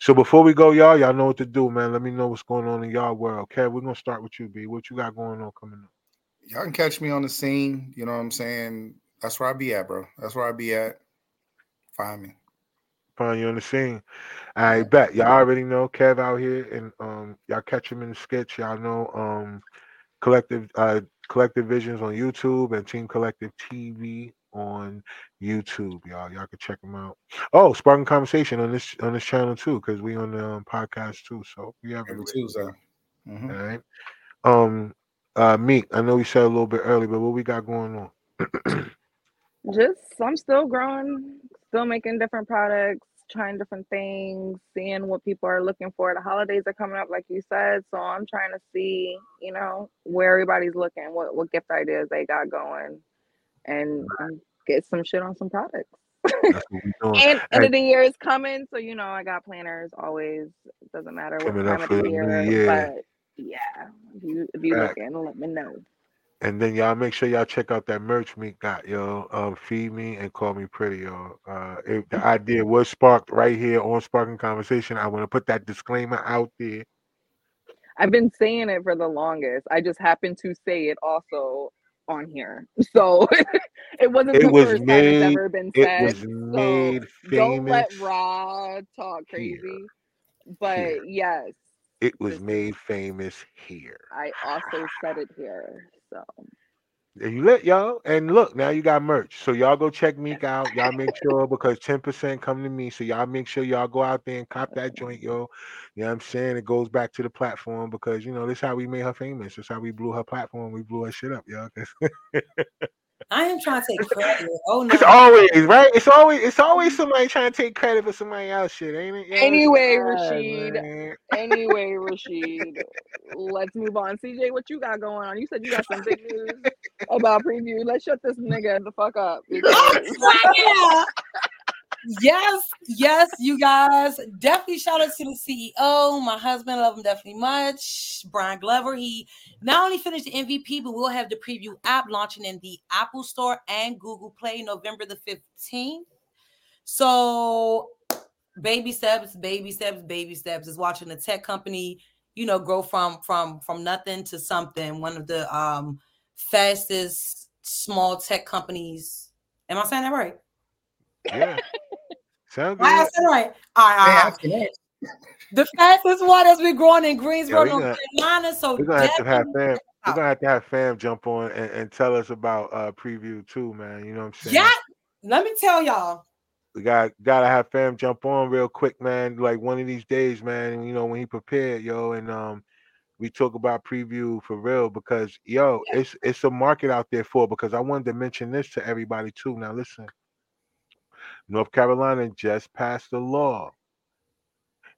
So before we go, y'all, y'all know what to do, man. Let me know what's going on in y'all world. Okay, we're gonna start with you, B. What you got going on coming up? Y'all can catch me on the scene. You know what I'm saying? That's where I be at, bro. That's where I be at. Find me find you on the scene. I bet y'all already know Kev out here, and um, y'all catch him in the sketch. Y'all know um, collective uh, collective visions on YouTube and Team Collective TV on YouTube. Y'all, y'all can check them out. Oh, Sparking Conversation on this on this channel too, because we on the um, podcast too. So we have every Tuesday. Mm-hmm. All right. Um, uh, Meek. I know we said a little bit early, but what we got going on? Just I'm still growing, still making different products, trying different things, seeing what people are looking for. The holidays are coming up, like you said. So I'm trying to see, you know, where everybody's looking, what, what gift ideas they got going, and, get some shit on some products. and end of the year is coming, so you know I got planners always. It doesn't matter what time of the year, year, but yeah, if you if you looking, let me know. And then y'all make sure y'all check out that merch me got, yo. Um, feed me and call me pretty, yo. Uh, if the idea was sparked right here on Sparking Conversation, I want to put that disclaimer out there. I've been saying it for the longest. I just happened to say it also on here, so it wasn't it the was first made, time it's ever been said. It was made so famous. Don't let Raw talk crazy. Here. But here. yes, it was made famous here. I also said it here. So. And you let y'all and look now you got merch. So y'all go check meek out. Y'all make sure because 10% come to me. So y'all make sure y'all go out there and cop that joint yo. You know what i'm saying? It goes back to the platform because you know this is how we made her famous. This is how we blew her platform. We blew her shit up y'all I am trying to take credit. Oh no. It's always right. It's always it's always somebody trying to take credit for somebody else shit, ain't it? Yeah, anyway, Rashid. Man. Anyway, Rashid. Let's move on. CJ, what you got going on? You said you got some big news about preview. Let's shut this nigga the fuck up. Because... yes, yes, you guys. Definitely shout out to the CEO. My husband, love him definitely much. Brian Glover. He not only finished the MVP, but we'll have the preview app launching in the Apple Store and Google Play November the 15th. So baby steps, baby steps, baby steps is watching the tech company, you know, grow from from from nothing to something. One of the um fastest small tech companies. Am I saying that right? Yeah. Sound good. I said right. All right. All right. the fastest one has been growing in Greensboro, North Carolina. So we're gonna have to have fam. We're gonna have to have fam jump on and, and tell us about uh preview too, man. You know what I'm saying? Yeah. Let me tell y'all. We got gotta have fam jump on real quick, man. Like one of these days, man. You know when he prepared, yo, and um, we talk about preview for real because yo, it's it's a market out there for because I wanted to mention this to everybody too. Now listen, North Carolina just passed a law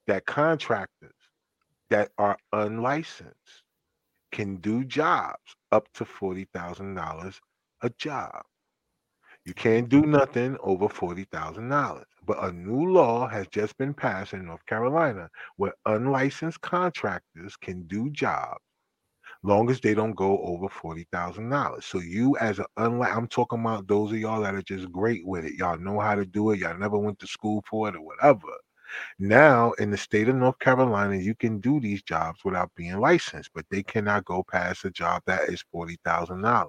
that contractors that are unlicensed can do jobs up to forty thousand dollars a job. You can't do nothing over forty thousand dollars. But a new law has just been passed in North Carolina where unlicensed contractors can do jobs long as they don't go over forty thousand dollars. So you as an unlike I'm talking about those of y'all that are just great with it. Y'all know how to do it. Y'all never went to school for it or whatever. Now, in the state of North Carolina, you can do these jobs without being licensed, but they cannot go past a job that is $40,000.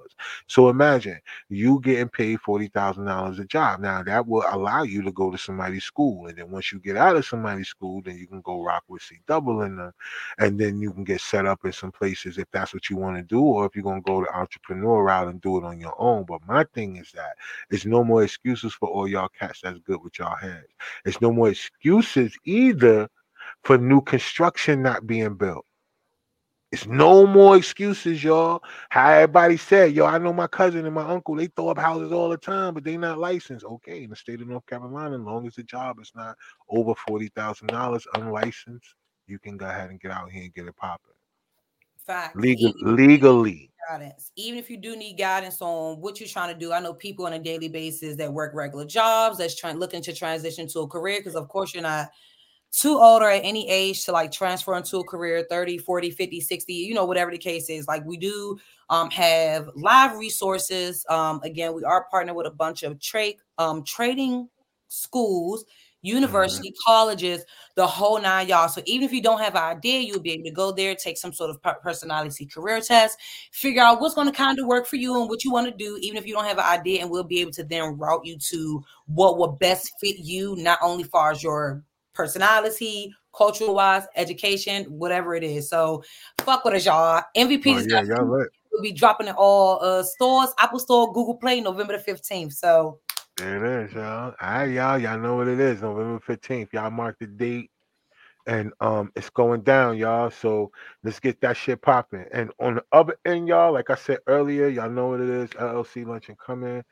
So imagine you getting paid $40,000 a job. Now, that will allow you to go to somebody's school. And then once you get out of somebody's school, then you can go rock with C double in them. And then you can get set up in some places if that's what you want to do, or if you're going to go the entrepreneur route and do it on your own. But my thing is that it's no more excuses for all y'all cats that's good with y'all heads. It's no more excuses excuses either for new construction not being built. It's no more excuses, y'all. How everybody said, yo, I know my cousin and my uncle, they throw up houses all the time, but they not licensed. Okay, in the state of North Carolina, as long as the job is not over forty thousand dollars unlicensed, you can go ahead and get out here and get it popping. Fact. Legal, legally. Guidance. Even if you do need guidance on what you're trying to do, I know people on a daily basis that work regular jobs that's trying looking to transition to a career because of course you're not too old or at any age to like transfer into a career 30 40 50 60 you know whatever the case is like we do um, have live resources um, again we are partnered with a bunch of trade um, trading schools university, mm-hmm. colleges, the whole nine y'all. So even if you don't have an idea, you'll be able to go there, take some sort of personality career test, figure out what's going to kind of work for you and what you want to do, even if you don't have an idea, and we'll be able to then route you to what will best fit you, not only far as your personality, cultural wise, education, whatever it is. So fuck with us, y'all. MVP oh, yeah, y'all right. We'll be dropping in all uh, stores, Apple Store, Google Play, November the 15th. So there it is, y'all. All right, y'all. Y'all know what it is. November 15th. Y'all mark the date. And um it's going down, y'all. So let's get that shit popping. And on the other end, y'all, like I said earlier, y'all know what it is. LLC luncheon coming.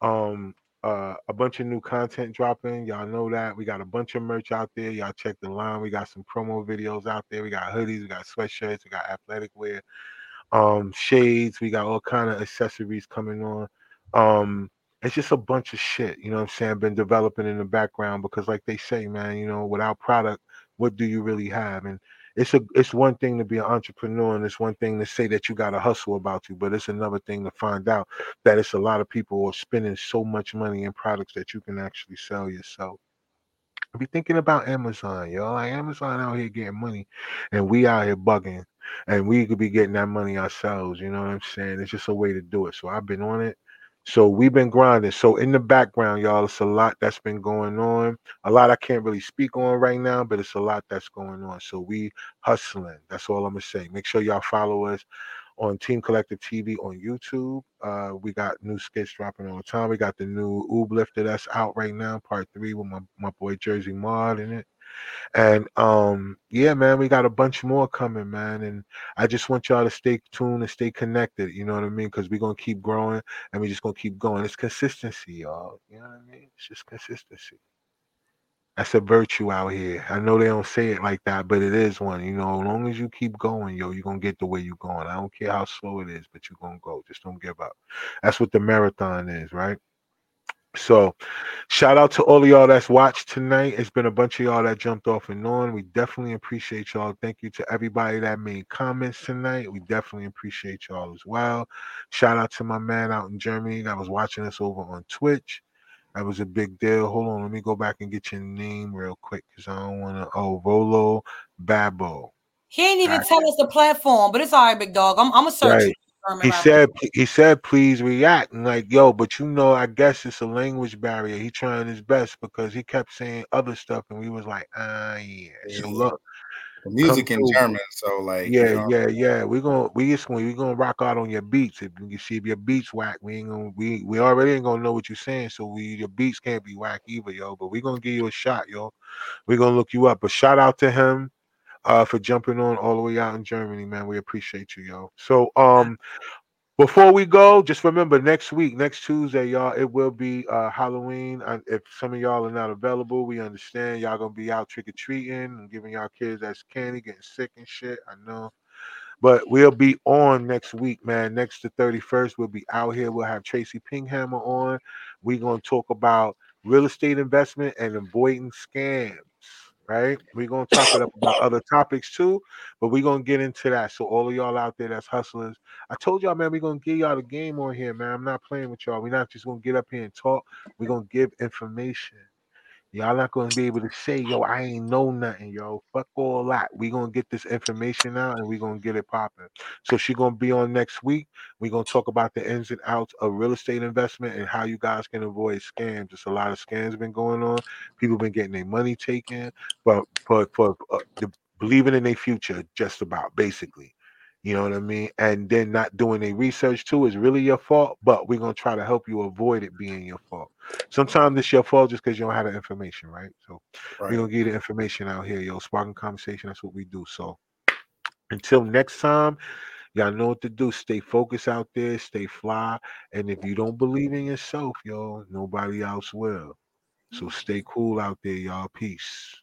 Um uh, a bunch of new content dropping. Y'all know that. We got a bunch of merch out there. Y'all check the line. We got some promo videos out there. We got hoodies, we got sweatshirts, we got athletic wear, um, shades, we got all kind of accessories coming on. Um, it's just a bunch of shit, you know what I'm saying, been developing in the background because like they say, man, you know, without product, what do you really have? And it's a it's one thing to be an entrepreneur and it's one thing to say that you got to hustle about you, but it's another thing to find out that it's a lot of people are spending so much money in products that you can actually sell yourself. I be thinking about Amazon, yo. Like Amazon out here getting money, and we out here bugging, and we could be getting that money ourselves. You know what I'm saying? It's just a way to do it. So I've been on it. So we've been grinding. So in the background, y'all, it's a lot that's been going on. A lot I can't really speak on right now, but it's a lot that's going on. So we hustling. That's all I'm gonna say. Make sure y'all follow us on Team Collective TV on YouTube. Uh, we got new skits dropping all the time. We got the new Oob that's out right now, part three with my, my boy Jersey Mod in it. And um, yeah, man, we got a bunch more coming, man. And I just want y'all to stay tuned and stay connected. You know what I mean? Because we're gonna keep growing and we're just gonna keep going. It's consistency, y'all. You know what I mean? It's just consistency. That's a virtue out here. I know they don't say it like that, but it is one. You know, as long as you keep going, yo, you're gonna get the way you're going. I don't care how slow it is, but you're gonna go. Just don't give up. That's what the marathon is, right? So, shout out to all of y'all that's watched tonight. It's been a bunch of y'all that jumped off and on. We definitely appreciate y'all. Thank you to everybody that made comments tonight. We definitely appreciate y'all as well. Shout out to my man out in Germany that was watching us over on Twitch. That was a big deal. Hold on, let me go back and get your name real quick because I don't want to. Oh, Rolo Babo. He ain't even right. tell us the platform, but it's all right, big dog. I'm, I'm a search. Right he said he said please react. And like yo but you know i guess it's a language barrier. He trying his best because he kept saying other stuff and we was like ah yeah, yeah. so look the music in german so like yeah you know. yeah yeah. We're gonna we just we gonna rock out on your beats. If you see if your beats whack we ain't gonna we we already ain't gonna know what you're saying so we your beats can't be whack either yo but we gonna give you a shot yo. We're gonna look you up but shout out to him uh, for jumping on all the way out in Germany, man. We appreciate you, yo. So, um, before we go, just remember next week, next Tuesday, y'all, it will be uh, Halloween. If some of y'all are not available, we understand. Y'all gonna be out trick or treating and giving y'all kids that candy, getting sick and shit. I know. But we'll be on next week, man. Next to 31st, we'll be out here. We'll have Tracy Pinghammer on. We're to talk about real estate investment and avoiding scams right? We're gonna talk about other topics too, but we're gonna get into that. So all of y'all out there that's hustlers, I told y'all, man, we're gonna give y'all the game on here, man. I'm not playing with y'all. We're not just gonna get up here and talk. We're gonna give information. Y'all not gonna be able to say, yo, I ain't know nothing, yo. Fuck all that. We gonna get this information out and we gonna get it popping. So she gonna be on next week. we gonna talk about the ins and outs of real estate investment and how you guys can avoid scams. There's a lot of scams been going on. People been getting their money taken, but for for uh, the, believing in their future, just about basically. You know what I mean? And then not doing a research too is really your fault, but we're gonna try to help you avoid it being your fault. Sometimes it's your fault just because you don't have the information, right? So right. we're gonna give you the information out here, yo. Sparking conversation, that's what we do. So until next time, y'all know what to do. Stay focused out there, stay fly. And if you don't believe in yourself, yo, nobody else will. So stay cool out there, y'all. Peace.